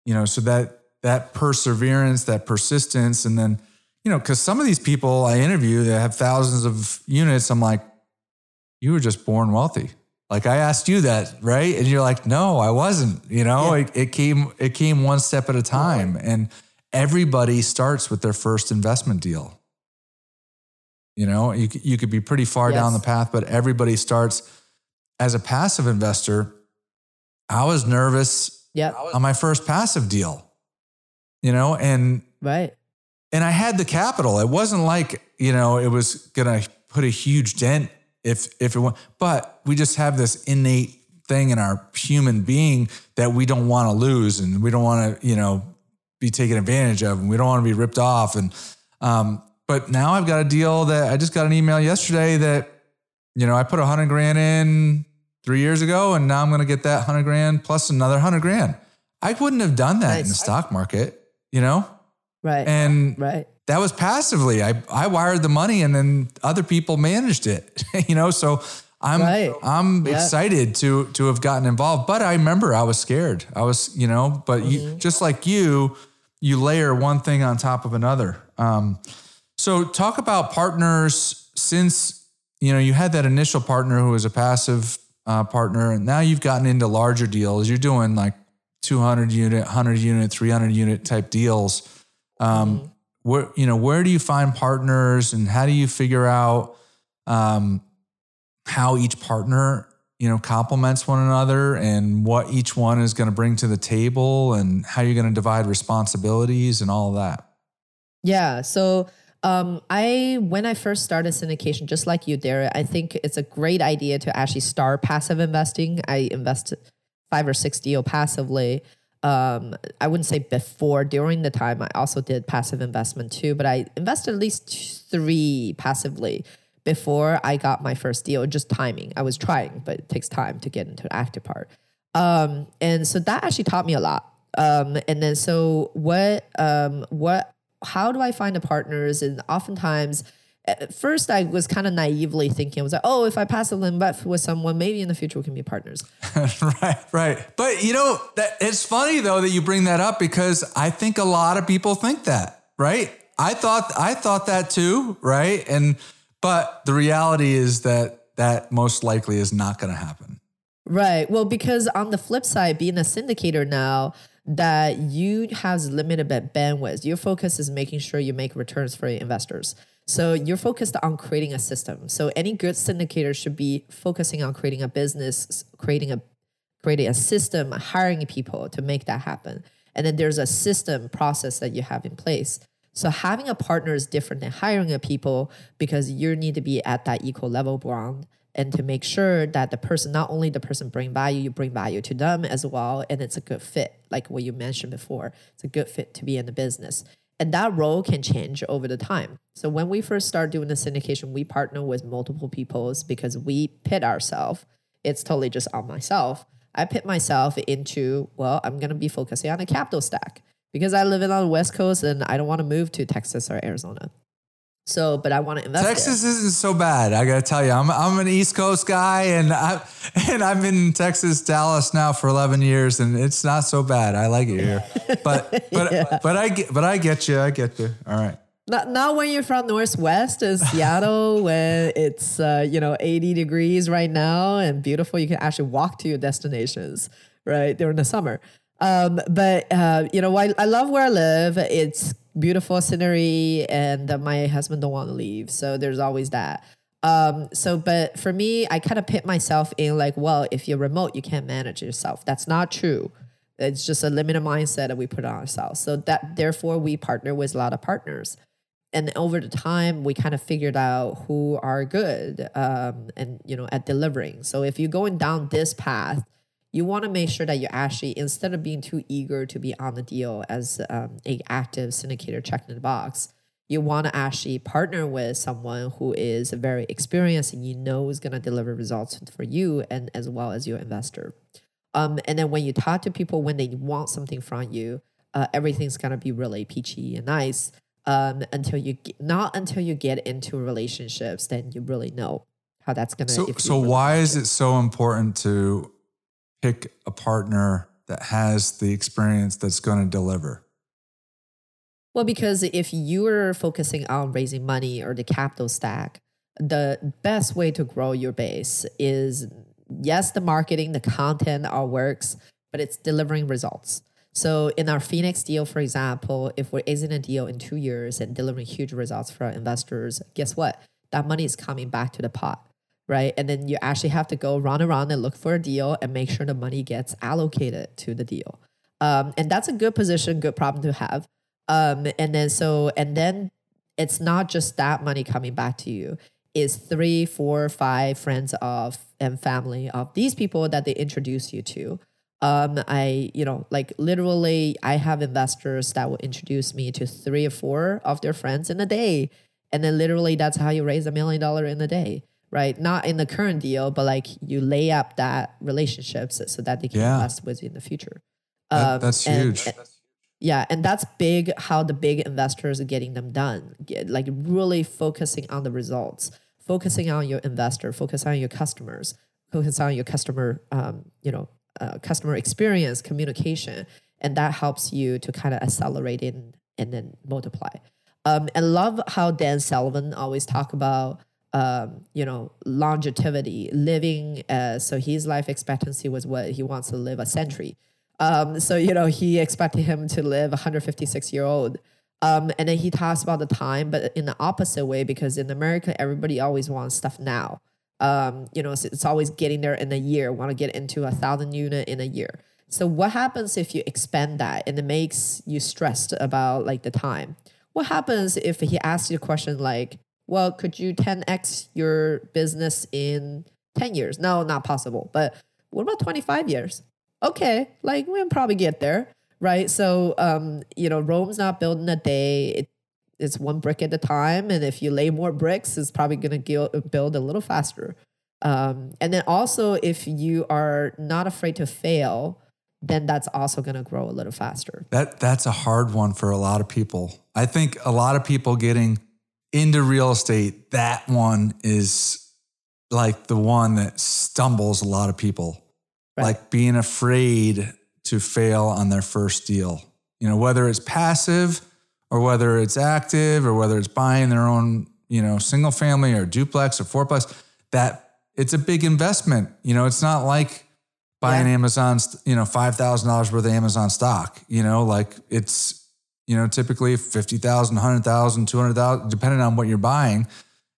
you know, so that that perseverance, that persistence, and then you know, because some of these people I interview that have thousands of units, I'm like, you were just born wealthy. Like I asked you that, right? And you're like, no, I wasn't. You know, Yeah. it, it came it came one step at a time, and everybody starts with their first investment deal. You know, you you could be pretty far down the path, but everybody starts as a passive investor. I was nervous Yep. on my first passive deal, you know, and Right. and I had the capital. It wasn't like you know it was gonna put a huge dent if if it went, but we just have this innate thing in our human being that we don't want to lose, and we don't want to you know be taken advantage of, and we don't want to be ripped off. And um, but now I've got a deal that I just got an email yesterday that you know I put a hundred grand in three years ago, and now I'm gonna get that hundred grand plus another hundred grand. I wouldn't have done that in the stock market, you know. Right. And right. That was passively. I, I wired the money and then other people managed it. you know, so I'm Right. I'm Yeah. excited to to have gotten involved. But I remember I was scared. I was, you know, but Mm-hmm. you just like you, you layer one thing on top of another. Um, so talk about partners since you know you had that initial partner who was a passive uh, partner, and now you've gotten into larger deals. You're doing like 200 unit, 100 unit, 300 unit type deals. Um, where you know where do you find partners, and how do you figure out um, how each partner you know complements one another, and what each one is going to bring to the table, and how you're going to divide responsibilities and all of that. Yeah. So um, I when I first started syndication, just like you, Dara, I think it's a great idea to actually start passive investing. I invest five or six deal passively. Um, I wouldn't say before, during the time, I also did passive investment too, but I invested at least three passively before I got my first deal. Just timing. I was trying, but it takes time to get into the active part. Um, and so that actually taught me a lot. Um, and then so what, um, what, how do I find the partners? And oftentimes, at first I was kind of naively thinking, I was like, oh, if I passively invest with someone, maybe in the future we can be partners. right, right. But you know, that it's funny though that you bring that up because I think a lot of people think that, right? I thought I thought that too, right? And but the reality is that that most likely is not going to happen. Right. Well, because on the flip side, being a syndicator now, that you have limited bandwidth. Your focus is making sure you make returns for your investors. So you're focused on creating a system. So any good syndicator should be focusing on creating a business, creating a creating a system, hiring people to make that happen. And then there's a system process that you have in place. So having a partner is different than hiring a people because you need to be at that equal level ground and to make sure that the person, not only the person bring value, you bring value to them as well. And it's a good fit, like what you mentioned before. It's a good fit to be in the business. And that role can change over the time. So when we first start doing the syndication, we partner with multiple peoples because we pit ourselves. It's totally just on myself. I pit myself into, well, I'm gonna be focusing on a capital stack because I live in on the West Coast and I don't want to move to Texas or Arizona. So, but I want to invest. Texas isn't so bad. I got to tell you, I'm I'm an East Coast guy, and I and I've been in Texas, Dallas now for 11 years, and it's not so bad. I like it here, but but but I get but I get you. I get you. All right. Not, not when you're from Northwest in Seattle, when it's uh, you know 80 degrees right now and beautiful. You can actually walk to your destinations right during the summer. Um, but uh, you know, I, I love where I live. It's beautiful scenery, and my husband don't want to leave, so there's always that. Um, so, but for me, I kind of pit myself in like, well, if you're remote, you can't manage yourself. That's not true It's just a limited mindset that we put on ourselves. So that therefore we partner with a lot of partners. And over the time, we kind of figured out who are good um, and you know at delivering. So if you're going down this path, you want to make sure that you actually instead of being too eager to be on the deal as um, a active syndicator checking the box, you want to actually partner with someone who is very experienced and you know is going to deliver results for you and as well as your investor. Um, and then when you talk to people when they want something from you, uh, everything's going to be really peachy and nice um, until you not until you get into relationships, then you really know how that's going to. So, so why is it so important to pick a partner that has the experience that's going to deliver? Well, because if you're focusing on raising money or the capital stack, the best way to grow your base is yes, the marketing, the content all works, but it's delivering results. So in our Phoenix deal, for example, if we're exiting a deal in two years and delivering huge results for our investors, guess what? That money is coming back to the pot, right? And then you actually have to go run around and look for a deal and make sure the money gets allocated to the deal. Um, and that's a good position, good problem to have. Um, and then so, and then it's not just that money coming back to you. It's three, four, five friends of and family of these people that they introduce you to. Um, I, you know, like literally, I have investors that will introduce me to three or four of their friends in a day, and then literally that's how you raise a million dollar in a day, right? Not in the current deal, but like you lay up that relationships so that they can yeah. invest with you in the future. Um, that, that's huge. And, yeah, and that's big how the big investors are getting them done. Get, like really focusing on the results, focusing on your investor, focus on your customers, focus on your customer, um, you know, uh, customer experience, communication, and that helps you to kind of accelerate it and, and then multiply. Um, and love how Dan Sullivan always talk about um, you know, longevity, living. Uh, so his life expectancy was what he wants to live a century. Um, so, you know, he expected him to live 156 year old. Um, and then he talks about the time, but in the opposite way, because in America, everybody always wants stuff now. Um, you know, it's, it's always getting there in a year, want to get into a thousand unit in a year. So what happens if you expand that and it makes you stressed about like the time? What happens if he asks you a question like, well, could you 10x your business in 10 years? No, not possible. But what about 25 years? okay, like we'll probably get there, right? So, um, you know, Rome's not built in a day. It, it's one brick at a time, and if you lay more bricks, it's probably going to build a little faster. Um, and then also, if you are not afraid to fail, then that's also going to grow a little faster. That that's a hard one for a lot of people. I think a lot of people getting into real estate, that one is like the one that stumbles a lot of people right. like being afraid to fail on their first deal. You know, whether it's passive or whether it's active or whether it's buying their own, you know, single family or duplex or fourplex, that it's a big investment. You know, it's not like buying yeah. Amazon's, you know, $5,000 worth of Amazon stock, you know, like it's, you know, typically 50,000, 100,000, 200,000, depending on what you're buying.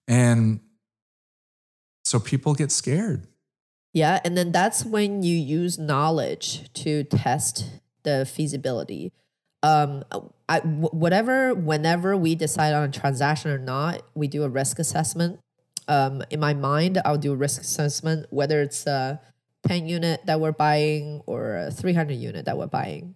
And so people get scared. Yeah, and then that's when you use knowledge to test the feasibility. Um, I, whatever, whenever we decide on a transaction or not, we do a risk assessment. Um, in my mind, I'll do a risk assessment whether it's a 10 unit that we're buying or a 300 unit that we're buying.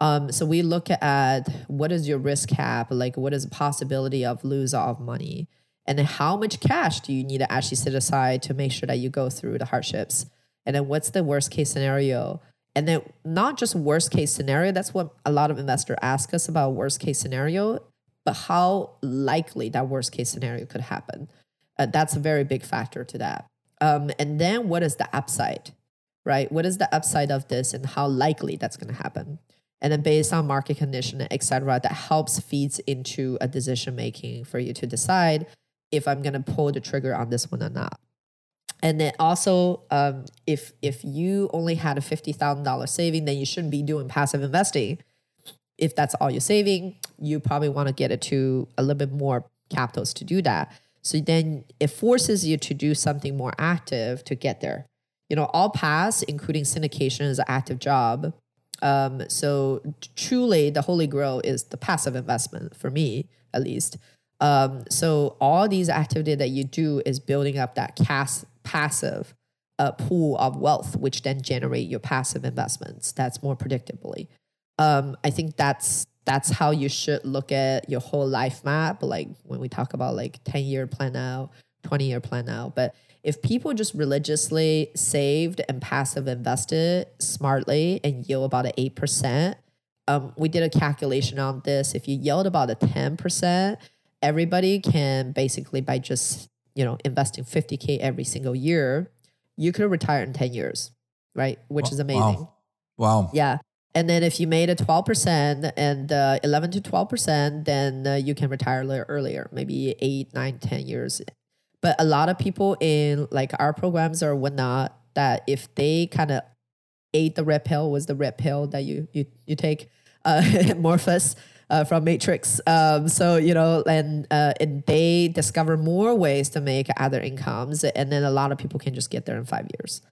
Um, so we look at what is your risk cap, like what is the possibility of lose of money? And then how much cash do you need to actually set aside to make sure that you go through the hardships? And then what's the worst case scenario? And then not just worst case scenario that's what a lot of investors ask us about worst case scenario but how likely that worst case scenario could happen. Uh, that's a very big factor to that. Um, and then what is the upside right? What is the upside of this and how likely that's going to happen and then based on market condition etc that helps feeds into a decision making for you to decide if I'm gonna pull the trigger on this one or not. And then also, um, if if you only had a fifty thousand dollar saving, then you shouldn't be doing passive investing. If that's all you're saving, you probably want to get it to a little bit more capitals to do that. So then it forces you to do something more active to get there. You know, all pass, including syndication, is an active job. Um, so truly, the holy grail is the passive investment for me, at least. Um, so all these activity that you do is building up that cash passive uh, pool of wealth, which then generate your passive investments. That's more predictably. Um, I think that's that's how you should look at your whole life map. Like when we talk about like ten year plan out, twenty year plan out, but if people just religiously saved and passive invested smartly and yield about an eight percent, um, we did a calculation on this. If you yield about a ten percent, everybody can basically by just you know investing fifty k every single year, you could retire in ten years, right? Which is amazing. Wow. wow. Yeah. And then if you made a 12% and uh, 11 to 12%, then uh, you can retire a little earlier, maybe eight, nine, 10 years. But a lot of people in like our programs or whatnot, that if they kind of ate the red pill, was the red pill that you you, you take, uh, Morpheus uh, from Matrix. Um, so, you know, and, uh, and they discover more ways to make other incomes. And then a lot of people can just get there in five years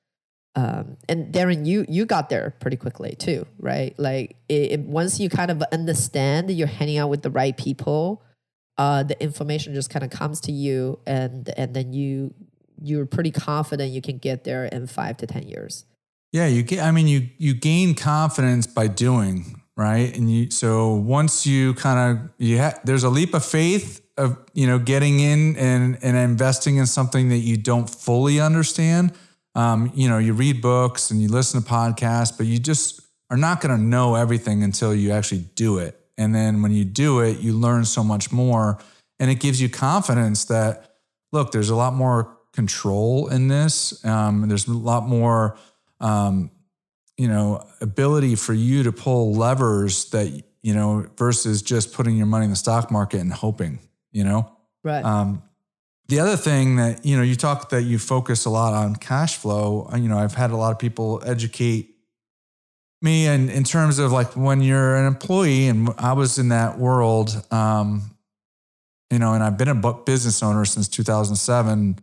um, and Darren, you you got there pretty quickly too, right? Like it, it, once you kind of understand that you're hanging out with the right people, uh, the information just kind of comes to you, and and then you you're pretty confident you can get there in five to ten years. Yeah, you get. I mean, you you gain confidence by doing right, and you so once you kind of you ha- there's a leap of faith of you know getting in and and investing in something that you don't fully understand um, you know, you read books and you listen to podcasts, but you just are not going to know everything until you actually do it. And then when you do it, you learn so much more. And it gives you confidence that, look, there's a lot more control in this. Um, there's a lot more, um, you know, ability for you to pull levers that, you know, versus just putting your money in the stock market and hoping, you know? Right. Um, the other thing that, you know, you talk that you focus a lot on cash flow. You know, I've had a lot of people educate me and in terms of like when you're an employee and I was in that world, um, you know, and I've been a business owner since 2007,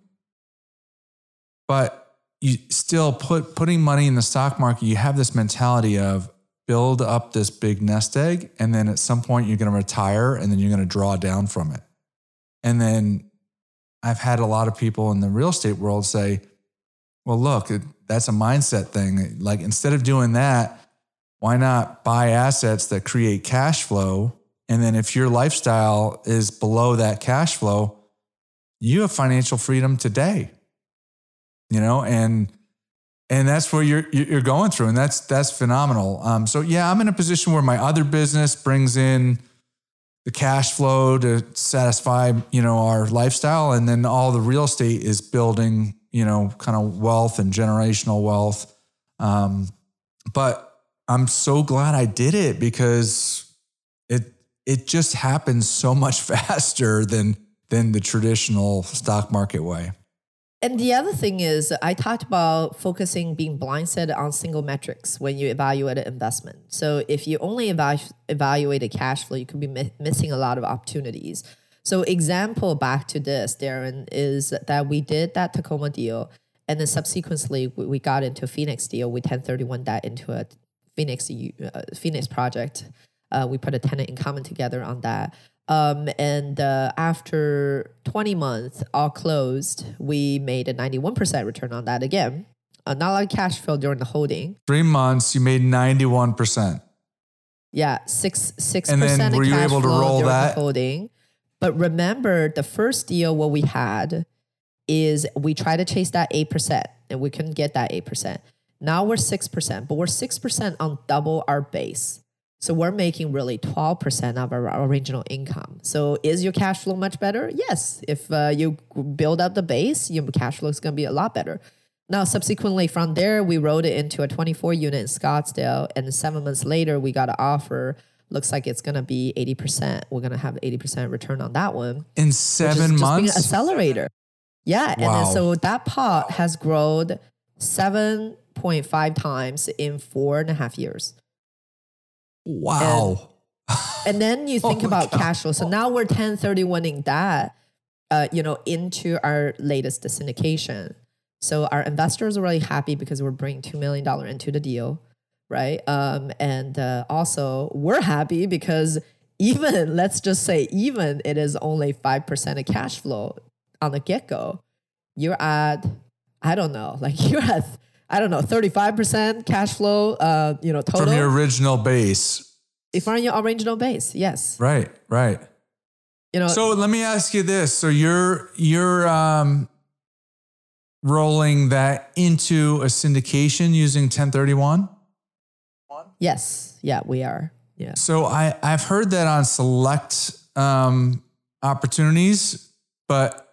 but you still put putting money in the stock market, you have this mentality of build up this big nest egg. And then at some point you're going to retire and then you're going to draw down from it. And then I've had a lot of people in the real estate world say, well, look, that's a mindset thing. Like instead of doing that, why not buy assets that create cash flow? And then if your lifestyle is below that cash flow, you have financial freedom today. You know, and and that's where you're you're going through, and that's that's phenomenal. Um, so yeah, I'm in a position where my other business brings in the cash flow to satisfy you know our lifestyle and then all the real estate is building you know kind of wealth and generational wealth um, but i'm so glad i did it because it it just happens so much faster than than the traditional stock market way and the other thing is, I talked about focusing being blindsided on single metrics when you evaluate an investment. So if you only evalu- evaluate a cash flow, you could be mi- missing a lot of opportunities. So example back to this, Darren, is that we did that Tacoma deal, and then subsequently we got into Phoenix deal. We 1031 that into a Phoenix uh, Phoenix project. Uh, we put a tenant in common together on that. Um, and uh, after 20 months, all closed, we made a 91% return on that again. Uh, not a lot of cash flow during the holding. Three months, you made 91%. Yeah, six six and percent. then were you able to roll that holding? But remember, the first deal what we had is we tried to chase that eight percent, and we couldn't get that eight percent. Now we're six percent, but we're six percent on double our base. So we're making really 12% of our original income. So is your cash flow much better? Yes. If uh, you build up the base, your cash flow is going to be a lot better. Now, subsequently from there, we wrote it into a 24 unit in Scottsdale. And seven months later, we got an offer. Looks like it's going to be 80%. We're going to have 80% return on that one. In seven months? accelerator. Yeah. Wow. And so that pot has grown 7.5 times in four and a half years. Wow. And, and then you think oh about God. cash flow. So now we're 1031ing that, uh, you know, into our latest syndication. So our investors are really happy because we're bringing $2 million into the deal. right? Um, and uh, also, we're happy because even, let's just say, even it is only 5% of cash flow on the get go, you're at, I don't know, like you're at, I don't know, 35% cash flow, uh, you know, total. From your original base. If on your original base, yes. Right, right. You know, So let me ask you this. So you're you're um rolling that into a syndication using 1031? yes, yeah, we are. Yeah. So I, I've heard that on select um, opportunities, but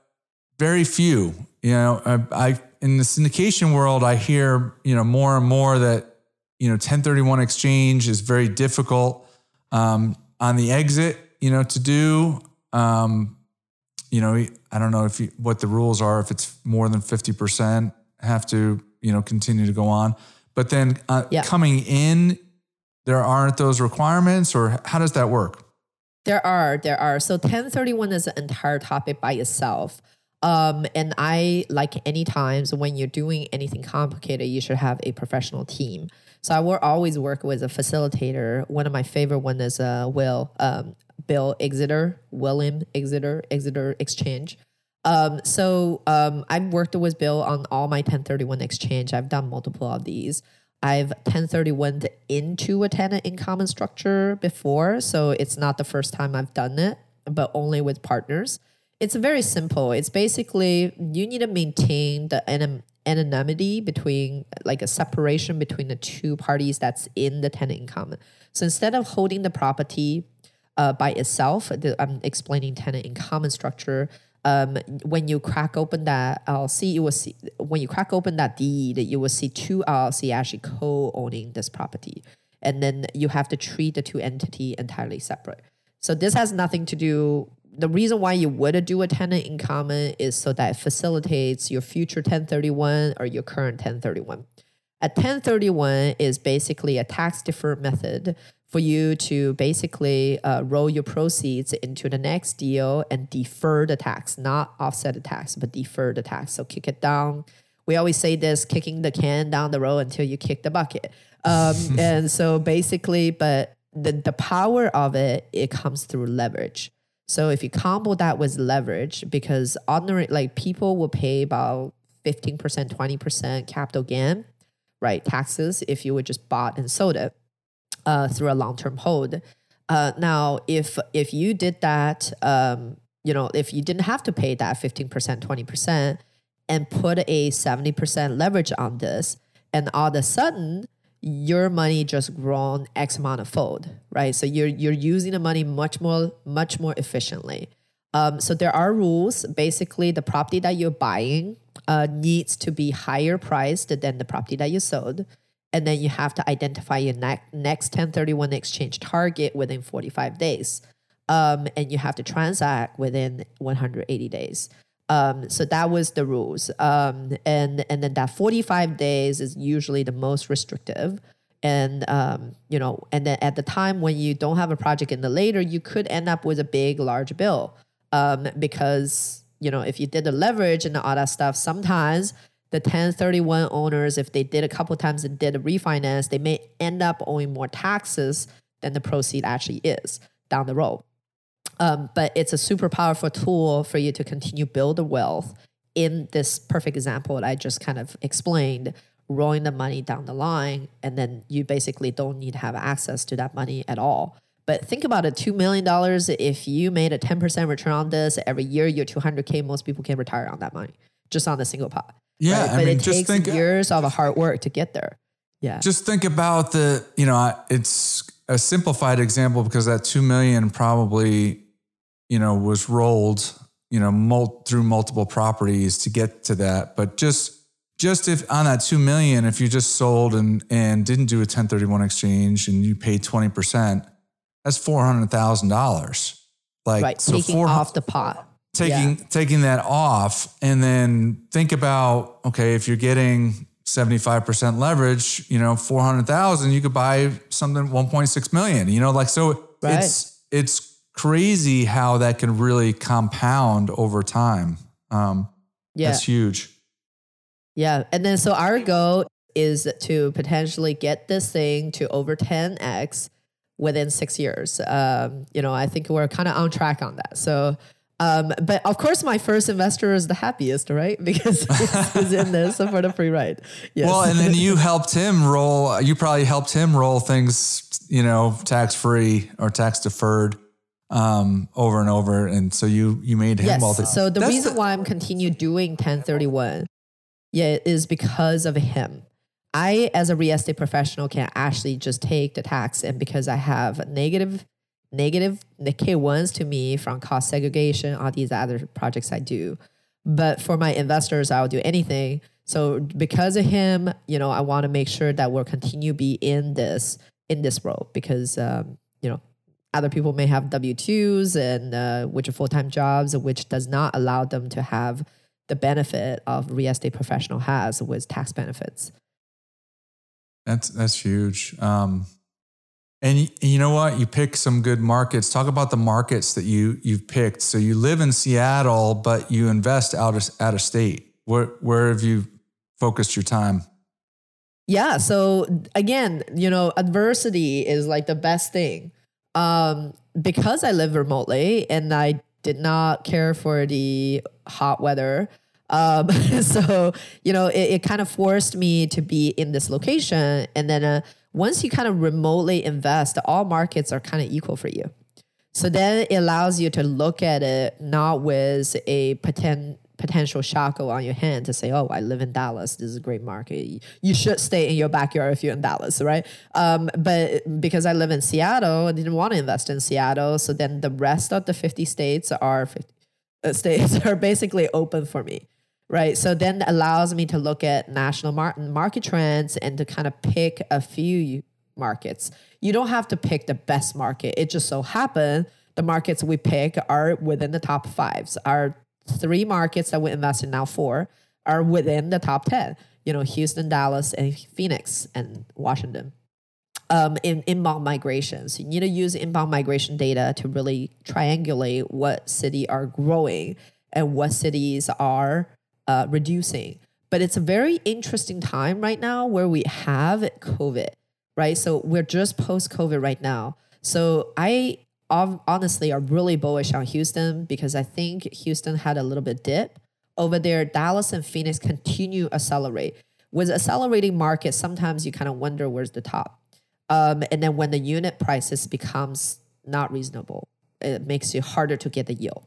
very few. You know, I, I in the syndication world, I hear you know more and more that you know 1031 exchange is very difficult um, on the exit. You know, to do. Um, you know, I don't know if you, what the rules are. If it's more than 50 percent, have to you know continue to go on. But then uh, Yeah. coming in, there aren't those requirements, or how does that work? There are, there are. So 1031 is an entire topic by itself. Um, and I like any times when you're doing anything complicated, you should have a professional team. So I will always work with a facilitator. One of my favorite one is uh, Will, um, Bill Exeter, William Exeter, Exeter Exchange. Um, so um, I've worked with Bill on all my 1031 exchange. I've done multiple of these. I've 1031 into a tenant in common structure before, so it's not the first time I've done it, but only with partners. It's very simple. It's basically you need to maintain the anon- anonymity between like a separation between the two parties that's in the tenant in common. So instead of holding the property uh, by itself, the, I'm explaining tenant in common structure. Um, when you crack open that LLC, you will see when you crack open that deed, you will see two LLC actually co-owning this property, and then you have to treat the two entity entirely separate. So this has nothing to do. The reason why you would do a tenant in common is so that it facilitates your future 1031 or your current 1031. A 1031 is basically a tax deferred method for you to basically uh, roll your proceeds into the next deal and defer the tax, not offset the tax, but defer the tax. So kick it down. We always say this kicking the can down the road until you kick the bucket. Um, and so basically, but the, the power of it, it comes through leverage. So if you combo that with leverage, because ordinary like people will pay about 15%, 20% capital gain, right? Taxes if you would just bought and sold it uh, through a long-term hold. Uh, now, if if you did that, um, you know, if you didn't have to pay that 15%, 20% and put a 70% leverage on this, and all of a sudden your money just grown X amount of fold, right? So you're you're using the money much more much more efficiently. Um, so there are rules. Basically, the property that you're buying uh, needs to be higher priced than the property that you sold, and then you have to identify your ne- next 1031 exchange target within 45 days, um, and you have to transact within 180 days. Um, so that was the rules. Um, and and then that 45 days is usually the most restrictive. And um, you know, and then at the time when you don't have a project in the later, you could end up with a big, large bill. Um, because you know, if you did the leverage and all that stuff, sometimes the 1031 owners, if they did a couple times and did a refinance, they may end up owing more taxes than the proceed actually is down the road. Um, but it's a super powerful tool for you to continue build the wealth in this perfect example that I just kind of explained, rolling the money down the line, and then you basically don't need to have access to that money at all. But think about it, $2 million, if you made a 10% return on this every year, your 200K, most people can retire on that money just on a single pot. Yeah, right? I but mean, it just takes think- years of hard work to get there. Yeah. Just think about the, you know, it's a simplified example because that 2 million probably, you know, was rolled, you know, mul- through multiple properties to get to that. But just, just if on that 2 million, if you just sold and, and didn't do a 1031 exchange and you paid 20%, that's $400,000. Like, right. so Taking 400 off the pot. taking taking that off and then think about okay if you're getting 75% leverage you know 400,000 you could buy something 1.6 million you know like so Right. it's it's crazy how that can really compound over time um Yeah. that's huge Yeah. And then so our goal is to potentially get this thing to over 10x within six years. Um, you know, I think we're kind of on track on that. So, um, but of course, my first investor is the happiest, right? Because he's in this for the free ride. Yes. Well, and then you helped him roll. You probably helped him roll things, you know, tax free or tax deferred um, over and over, and so you you made him yes. wealthy. So the That's reason the- why I'm continue doing 1031, yeah, is because of him. I, as a real estate professional, can actually just take the tax, and because I have negative negative the K-1s to me from cost segregation, all these other projects I do. But for my investors, I'll do anything. So because of him, you know, I want to make sure that we'll continue be in this in this role because um, other people may have W 2s and uh, which are full time jobs, which does not allow them to have the benefit of real estate professional has with tax benefits. That's that's huge. Um, and you know what? You pick some good markets. Talk about the markets that you you've picked. So you live in Seattle, but you invest out of out of state. Where where have you focused your time? Yeah. So again, you know, adversity is like the best thing um, because I live remotely and I did not care for the hot weather. Um, so, you know, it, it, kind of forced me to be in this location. And then uh, once you kind of remotely invest, all markets are kind of equal for you. So then it allows you to look at it not with a pretend potential shackle on your hand to say, oh, I live in Dallas. This is a great market. You should stay in your backyard if you're in Dallas, right? Um, but because I live in Seattle, I didn't want to invest in Seattle. So then the rest of the 50 states are 50, uh, states are basically open for me. Right. So then allows me to look at national mar- market trends and to kind of pick a few markets. You don't have to pick the best market. It just so happened the markets we pick are within the top fives, are three markets that we invest in now four are within the top 10 you know houston dallas and phoenix and washington. Um, in inbound migrations. You need to use inbound migration data to really triangulate what city are growing and what cities are uh, reducing. But it's a very interesting time right now where we have covid right? So we're just post covid right now. So i honestly are really bullish on Houston because I think Houston had a little bit dip over there. Dallas and Phoenix continue accelerate. With accelerating market, sometimes you kind of wonder where's the top. Um, and then when the unit prices becomes not reasonable, it makes it harder to get the yield.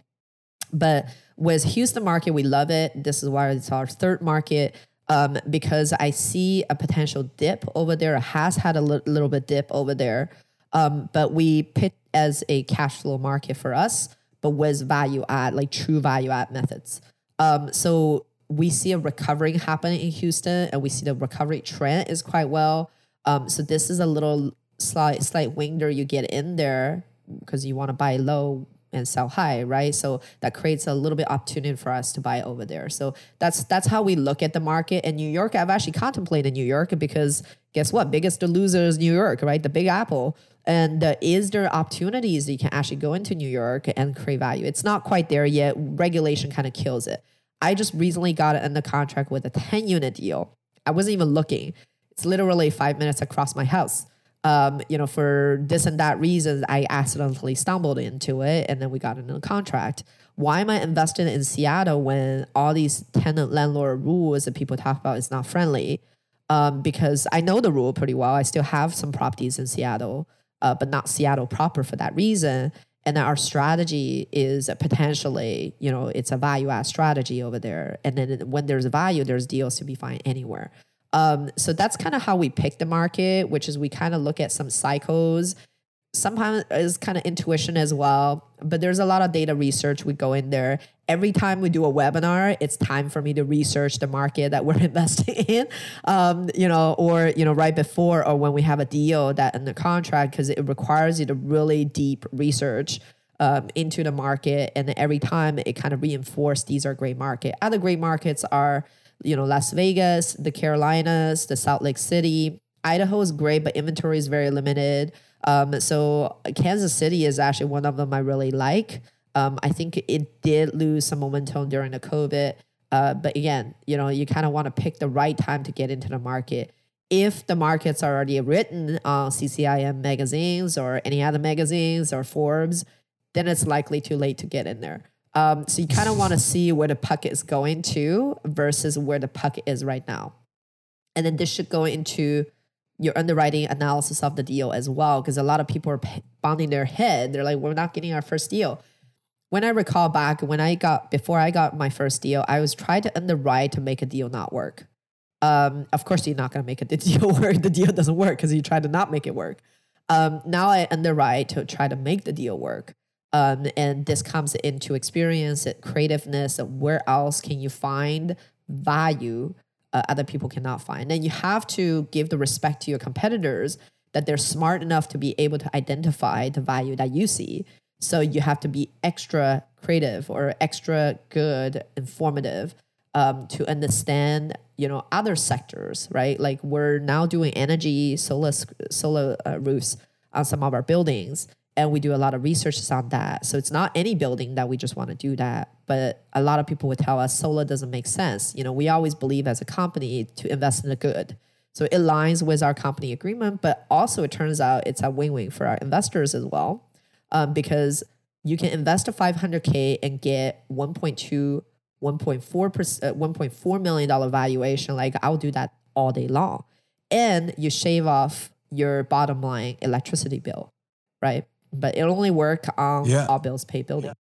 But with Houston market, we love it. This is why it's our third market. Um, because I see a potential dip over there. It has had a li- little bit dip over there. Um, but we picked as a cash flow market for us, but with value add, like true value add methods. Um, so we see a recovery happening in Houston, and we see the recovery trend is quite well. Um, so this is a little slight slight window you get in there because you want to buy low and sell high, right? So that creates a little bit opportunity for us to buy over there. So that's that's how we look at the market. In New York, I've actually contemplated New York because guess what? Biggest loser is New York, right? The Big Apple. And uh, is there opportunities that you can actually go into New York and create value? It's not quite there yet. Regulation kind of kills it. I just recently got it under contract with a 10 unit deal. I wasn't even looking. It's literally five minutes across my house. Um, you know, for this and that reasons, I accidentally stumbled into it and then we got into a contract. Why am I investing in Seattle when all these tenant landlord rules that people talk about is not friendly? Um, because I know the rule pretty well. I still have some properties in Seattle uh, but not Seattle proper for that reason. And then our strategy is potentially, you know, it's a value add strategy over there. And then when there's value, there's deals to be found anywhere. Um, so that's kind of how we pick the market, which is we kind of look at some cycles sometimes is kind of intuition as well but there's a lot of data research we go in there every time we do a webinar it's time for me to research the market that we're investing in um, you know or you know right before or when we have a deal that in the contract because it requires you to really deep research um, into the market. And every time it kind of reinforce these are great market other great markets are you know las vegas the carolinas the salt lake city. Idaho is great but inventory is very limited. Um, so Kansas City is actually one of them I really like. Um, I think it did lose some momentum during the COVID Uh, but again, you know, you kind of want to pick the right time to get into the market. If the market's are already written on CCIM magazines or any other magazines or Forbes, then it's likely too late to get in there. Um, so you kind of want to see where the puck is going to versus where the puck is right now. And then this should go into your underwriting analysis of the deal as well, because a lot of people are bonding their head. They're like, we're not getting our first deal. When I recall back, when I got, before I got my first deal, I was trying to underwrite to make a deal not work. Um, of course, you're not going to make a deal work. The deal doesn't work because you try to not make it work. Um, now I underwrite to try to make the deal work. Um, and this comes into experience, creativeness. Where else can you find value uh, other people cannot find? And you have to give the respect to your competitors that they're smart enough to be able to identify the value that you see. So you have to be extra creative or extra good, informative um, to understand, you know, other sectors, right? Like we're now doing energy solar solar uh, roofs on some of our buildings and we do a lot of research on that. So it's not any building that we just want to do that. But a lot of people would tell us solar doesn't make sense. You know, we always believe as a company to invest in the good. So it aligns with our company agreement, but also it turns out it's a win-win for our investors as well, um, because you can invest a 500k and get 1.2, 1.4 percent, uh, 1.4 million dollar valuation. Like I'll do that all day long, and you shave off your bottom line electricity bill, right? but it'll only work on yeah. all bills paid building. Yeah.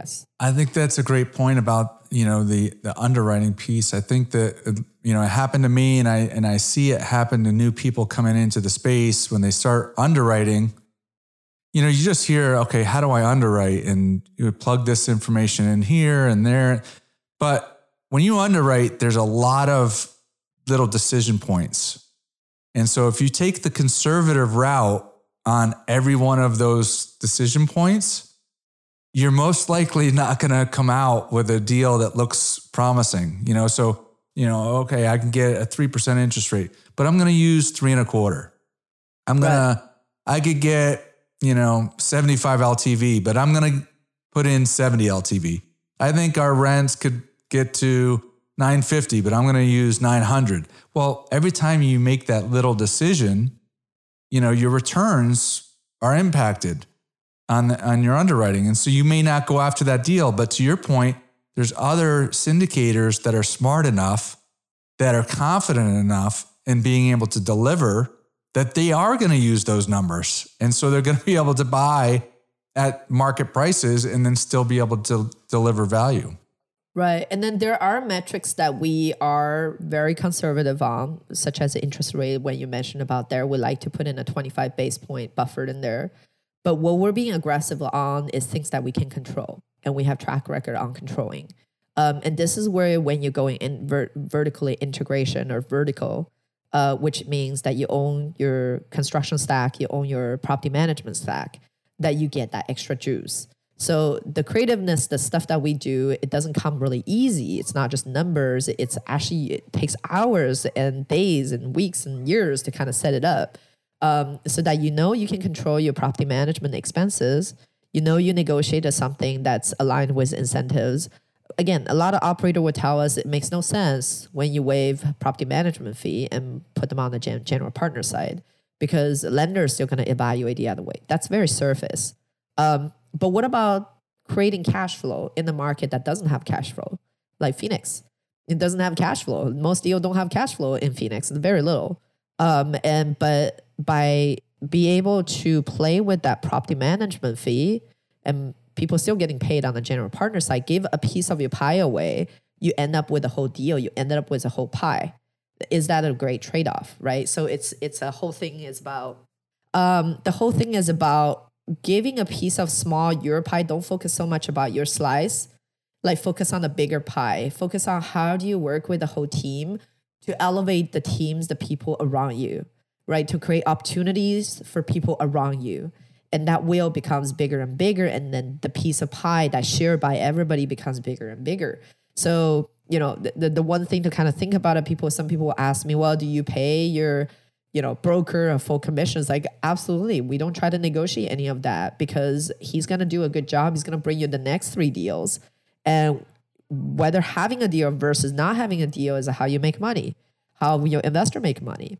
Yes. I think that's a great point about, you know, the the underwriting piece. I think that you know, it happened to me and I and I see it happen to new people coming into the space when they start underwriting. You know, you just hear, okay, how do I underwrite? And you plug this information in here and there. But when you underwrite, there's a lot of little decision points. And so if you take the conservative route on every one of those decision points, you're most likely not going to come out with a deal that looks promising. You know, so, you know, okay, I can get a 3% interest rate, but I'm going to use three and a quarter. I'm going right. to, I could get, you know, 75 LTV, but I'm going to put in 70 LTV. I think our rents could get to 950, but I'm going to use 900. Well, every time you make that little decision, you know, your returns are impacted on, on your underwriting. And so you may not go after that deal. But to your point, there's other syndicators that are smart enough, that are confident enough in being able to deliver that they are going to use those numbers. And so they're going to be able to buy at market prices and then still be able to deliver value. Right. And then there are metrics that we are very conservative on, such as the interest rate. When you mentioned about there, we like to put in a 25 base point buffered in there. But what we're being aggressive on is things that we can control and we have track record on controlling. Um, and this is where when you're going in ver- vertically integration or vertical, uh, which means that you own your construction stack, you own your property management stack, that you get that extra juice. So the creativeness, the stuff that we do, it doesn't come really easy. It's not just numbers. It's actually it takes hours and days and weeks and years to kind of set it up, um, so that you know you can control your property management expenses. You know you negotiated something that's aligned with incentives. Again, a lot of operator would tell us it makes no sense when you waive property management fee and put them on the general partner side because lender is still going to evaluate the other way. That's very surface. Um, but what about creating cash flow in the market that doesn't have cash flow, like Phoenix? It doesn't have cash flow. Most deals don't have cash flow in Phoenix, very little. Um, and but by be able to play with that property management fee and people still getting paid on the general partner side, give a piece of your pie away, you end up with a whole deal. You ended up with a whole pie. Is that a great trade off, right? So it's it's a whole thing is about um, the whole thing is about giving a piece of small your pie, don't focus so much about your slice. Like focus on the bigger pie. Focus on how do you work with the whole team to elevate the teams, the people around you, right? To create opportunities for people around you. And that wheel becomes bigger and bigger. And then the piece of pie that shared by everybody becomes bigger and bigger. So, you know, the, the, the one thing to kind of think about it, people, some people will ask me, well, do you pay your you know, broker a full commissions. Like, absolutely. We don't try to negotiate any of that because he's going to do a good job. He's going to bring you the next three deals. And whether having a deal versus not having a deal is how you make money, how your investor make money.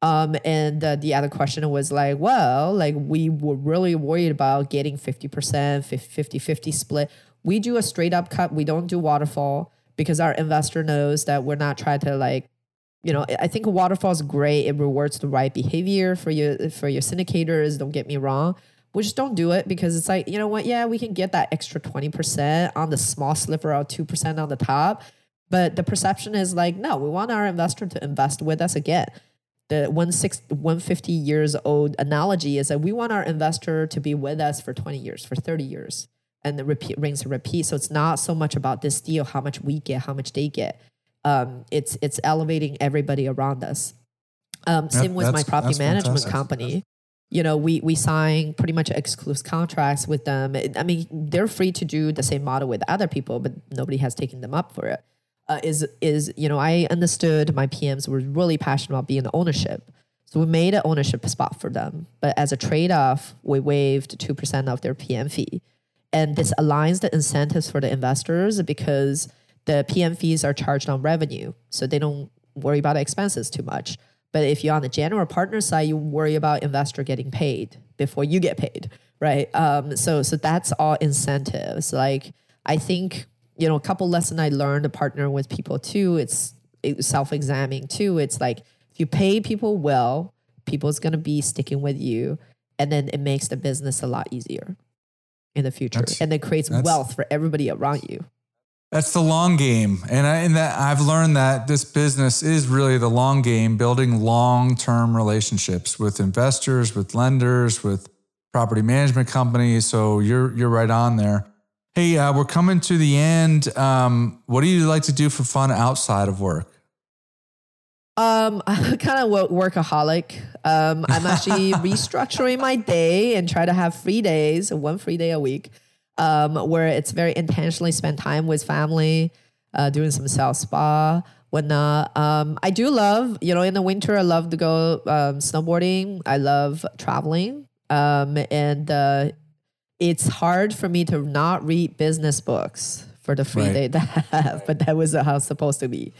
Um, and uh, the other question was like, well, like we were really worried about getting 50%, 50 50 split. We do a straight up cut, we don't do waterfall because our investor knows that we're not trying to like you know, I think waterfall is great. It rewards the right behavior for your for your syndicators. Don't get me wrong. We just don't do it because it's like, you know what? Yeah, we can get that extra 20% on the small sliver or 2% on the top. But the perception is like, no, we want our investor to invest with us again. The 150 years old analogy is that we want our investor to be with us for 20 years, for 30 years, and the repeat rings to repeat. So it's not so much about this deal, how much we get, how much they get um, it's it's elevating everybody around us. Um, same with my property management fantastic. company. You know, we we sign pretty much exclusive contracts with them. I mean, they're free to do the same model with other people, but nobody has taken them up for it. Uh, is is you know, I understood my PMs were really passionate about being the ownership. So we made an ownership spot for them. But as a trade off, we waived 2% of their PM fee. And this aligns the incentives for the investors because the PM fees are charged on revenue, so they don't worry about expenses too much. But if you're on the general partner side, you worry about investor getting paid before you get paid, right? Um, so so that's all incentives. Like I think you know a couple lessons I learned to partner with people too. It's, it's self-examining too. It's like if you pay people well, people's gonna be sticking with you, and then it makes the business a lot easier in the future, that's, and it creates wealth for everybody around you. That's the long game, and I, and that I've learned that this business is really the long game, building long-term relationships with investors, with lenders, with property management companies. So you're you're right on there. Hey, uh, we're coming to the end. Um, what do you like to do for fun outside of work? Um, I'm kind of workaholic. Um, I'm actually restructuring my day and try to have free days, one free day a week um, where it's very intentionally spend time with family, uh, doing some self spa, whatnot. Um, I do love, you know, in the winter, I love to go um, snowboarding. I love traveling. Um, and uh, it's hard for me to not read business books for the free right. day that I have, but that was how it's supposed to be.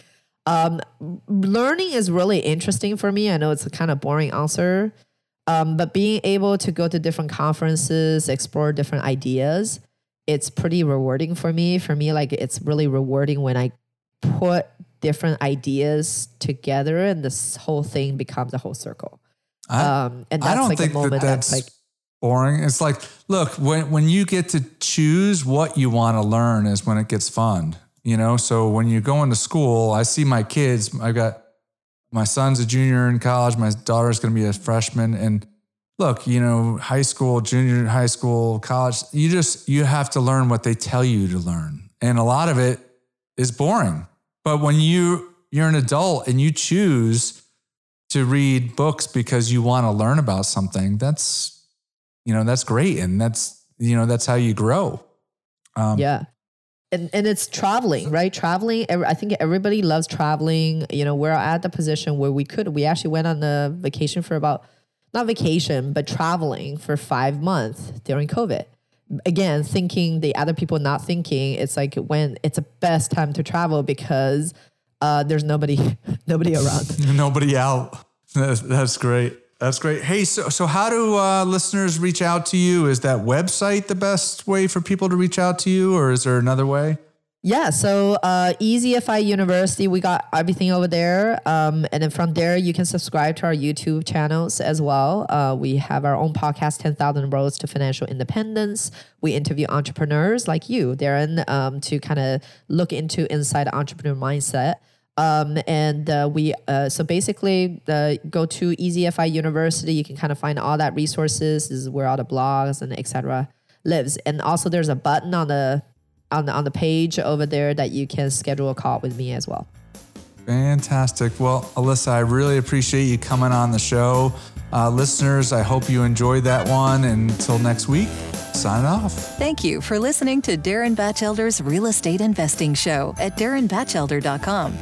Um, learning is really interesting for me. I know it's a kind of boring answer, um, but being able to go to different conferences, explore different ideas, it's pretty rewarding for me. For me, like it's really rewarding when I put different ideas together and this whole thing becomes a whole circle. I, um, and that's I don't like think a moment that that's, that's like boring. It's like, look, when when you get to choose what you want to learn is when it gets fun. You know, so when you go into school, I see my kids. I've got my son's a junior in college. My daughter's going to be a freshman, and look, you know, high school, junior high school, college, you just you have to learn what they tell you to learn. And a lot of it is boring. But when you you're an adult and you choose to read books because you want to learn about something, that's you know, that's great and that's you know, that's how you grow. Um, yeah. And, and it's traveling, right? Traveling. I think everybody loves traveling. You know, we're at the position where we could, we actually went on a vacation for about not vacation, but traveling for five months during COVID. Again, thinking the other people not thinking, it's like when it's the best time to travel because uh, there's nobody, nobody around, nobody out. That's, that's great. That's great. Hey, so so how do uh, listeners reach out to you? Is that website the best way for people to reach out to you, or is there another way? Yeah, so uh, EasyFI University, we got everything over there. Um, and then from there, you can subscribe to our YouTube channels as well. Uh, we have our own podcast, 10,000 Roads to Financial Independence. We interview entrepreneurs like you, Darren, um, to kind of look into inside entrepreneur mindset. Um, and uh, we, uh, so basically, uh, go to EasyFI University. You can kind of find all that resources. This is where all the blogs and etc. lives. And also, there's a button on the on the, on the page over there that you can schedule a call with me as well. Fantastic. Well, Alyssa, I really appreciate you coming on the show. Uh, listeners, I hope you enjoyed that one. Until next week, sign off. Thank you for listening to Darren Batchelder's Real Estate Investing Show at darrenbatchelder.com.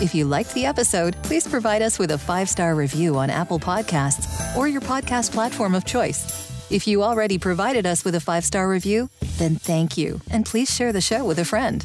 If you liked the episode, please provide us with a five star review on Apple Podcasts or your podcast platform of choice. If you already provided us with a five star review, then thank you, and please share the show with a friend.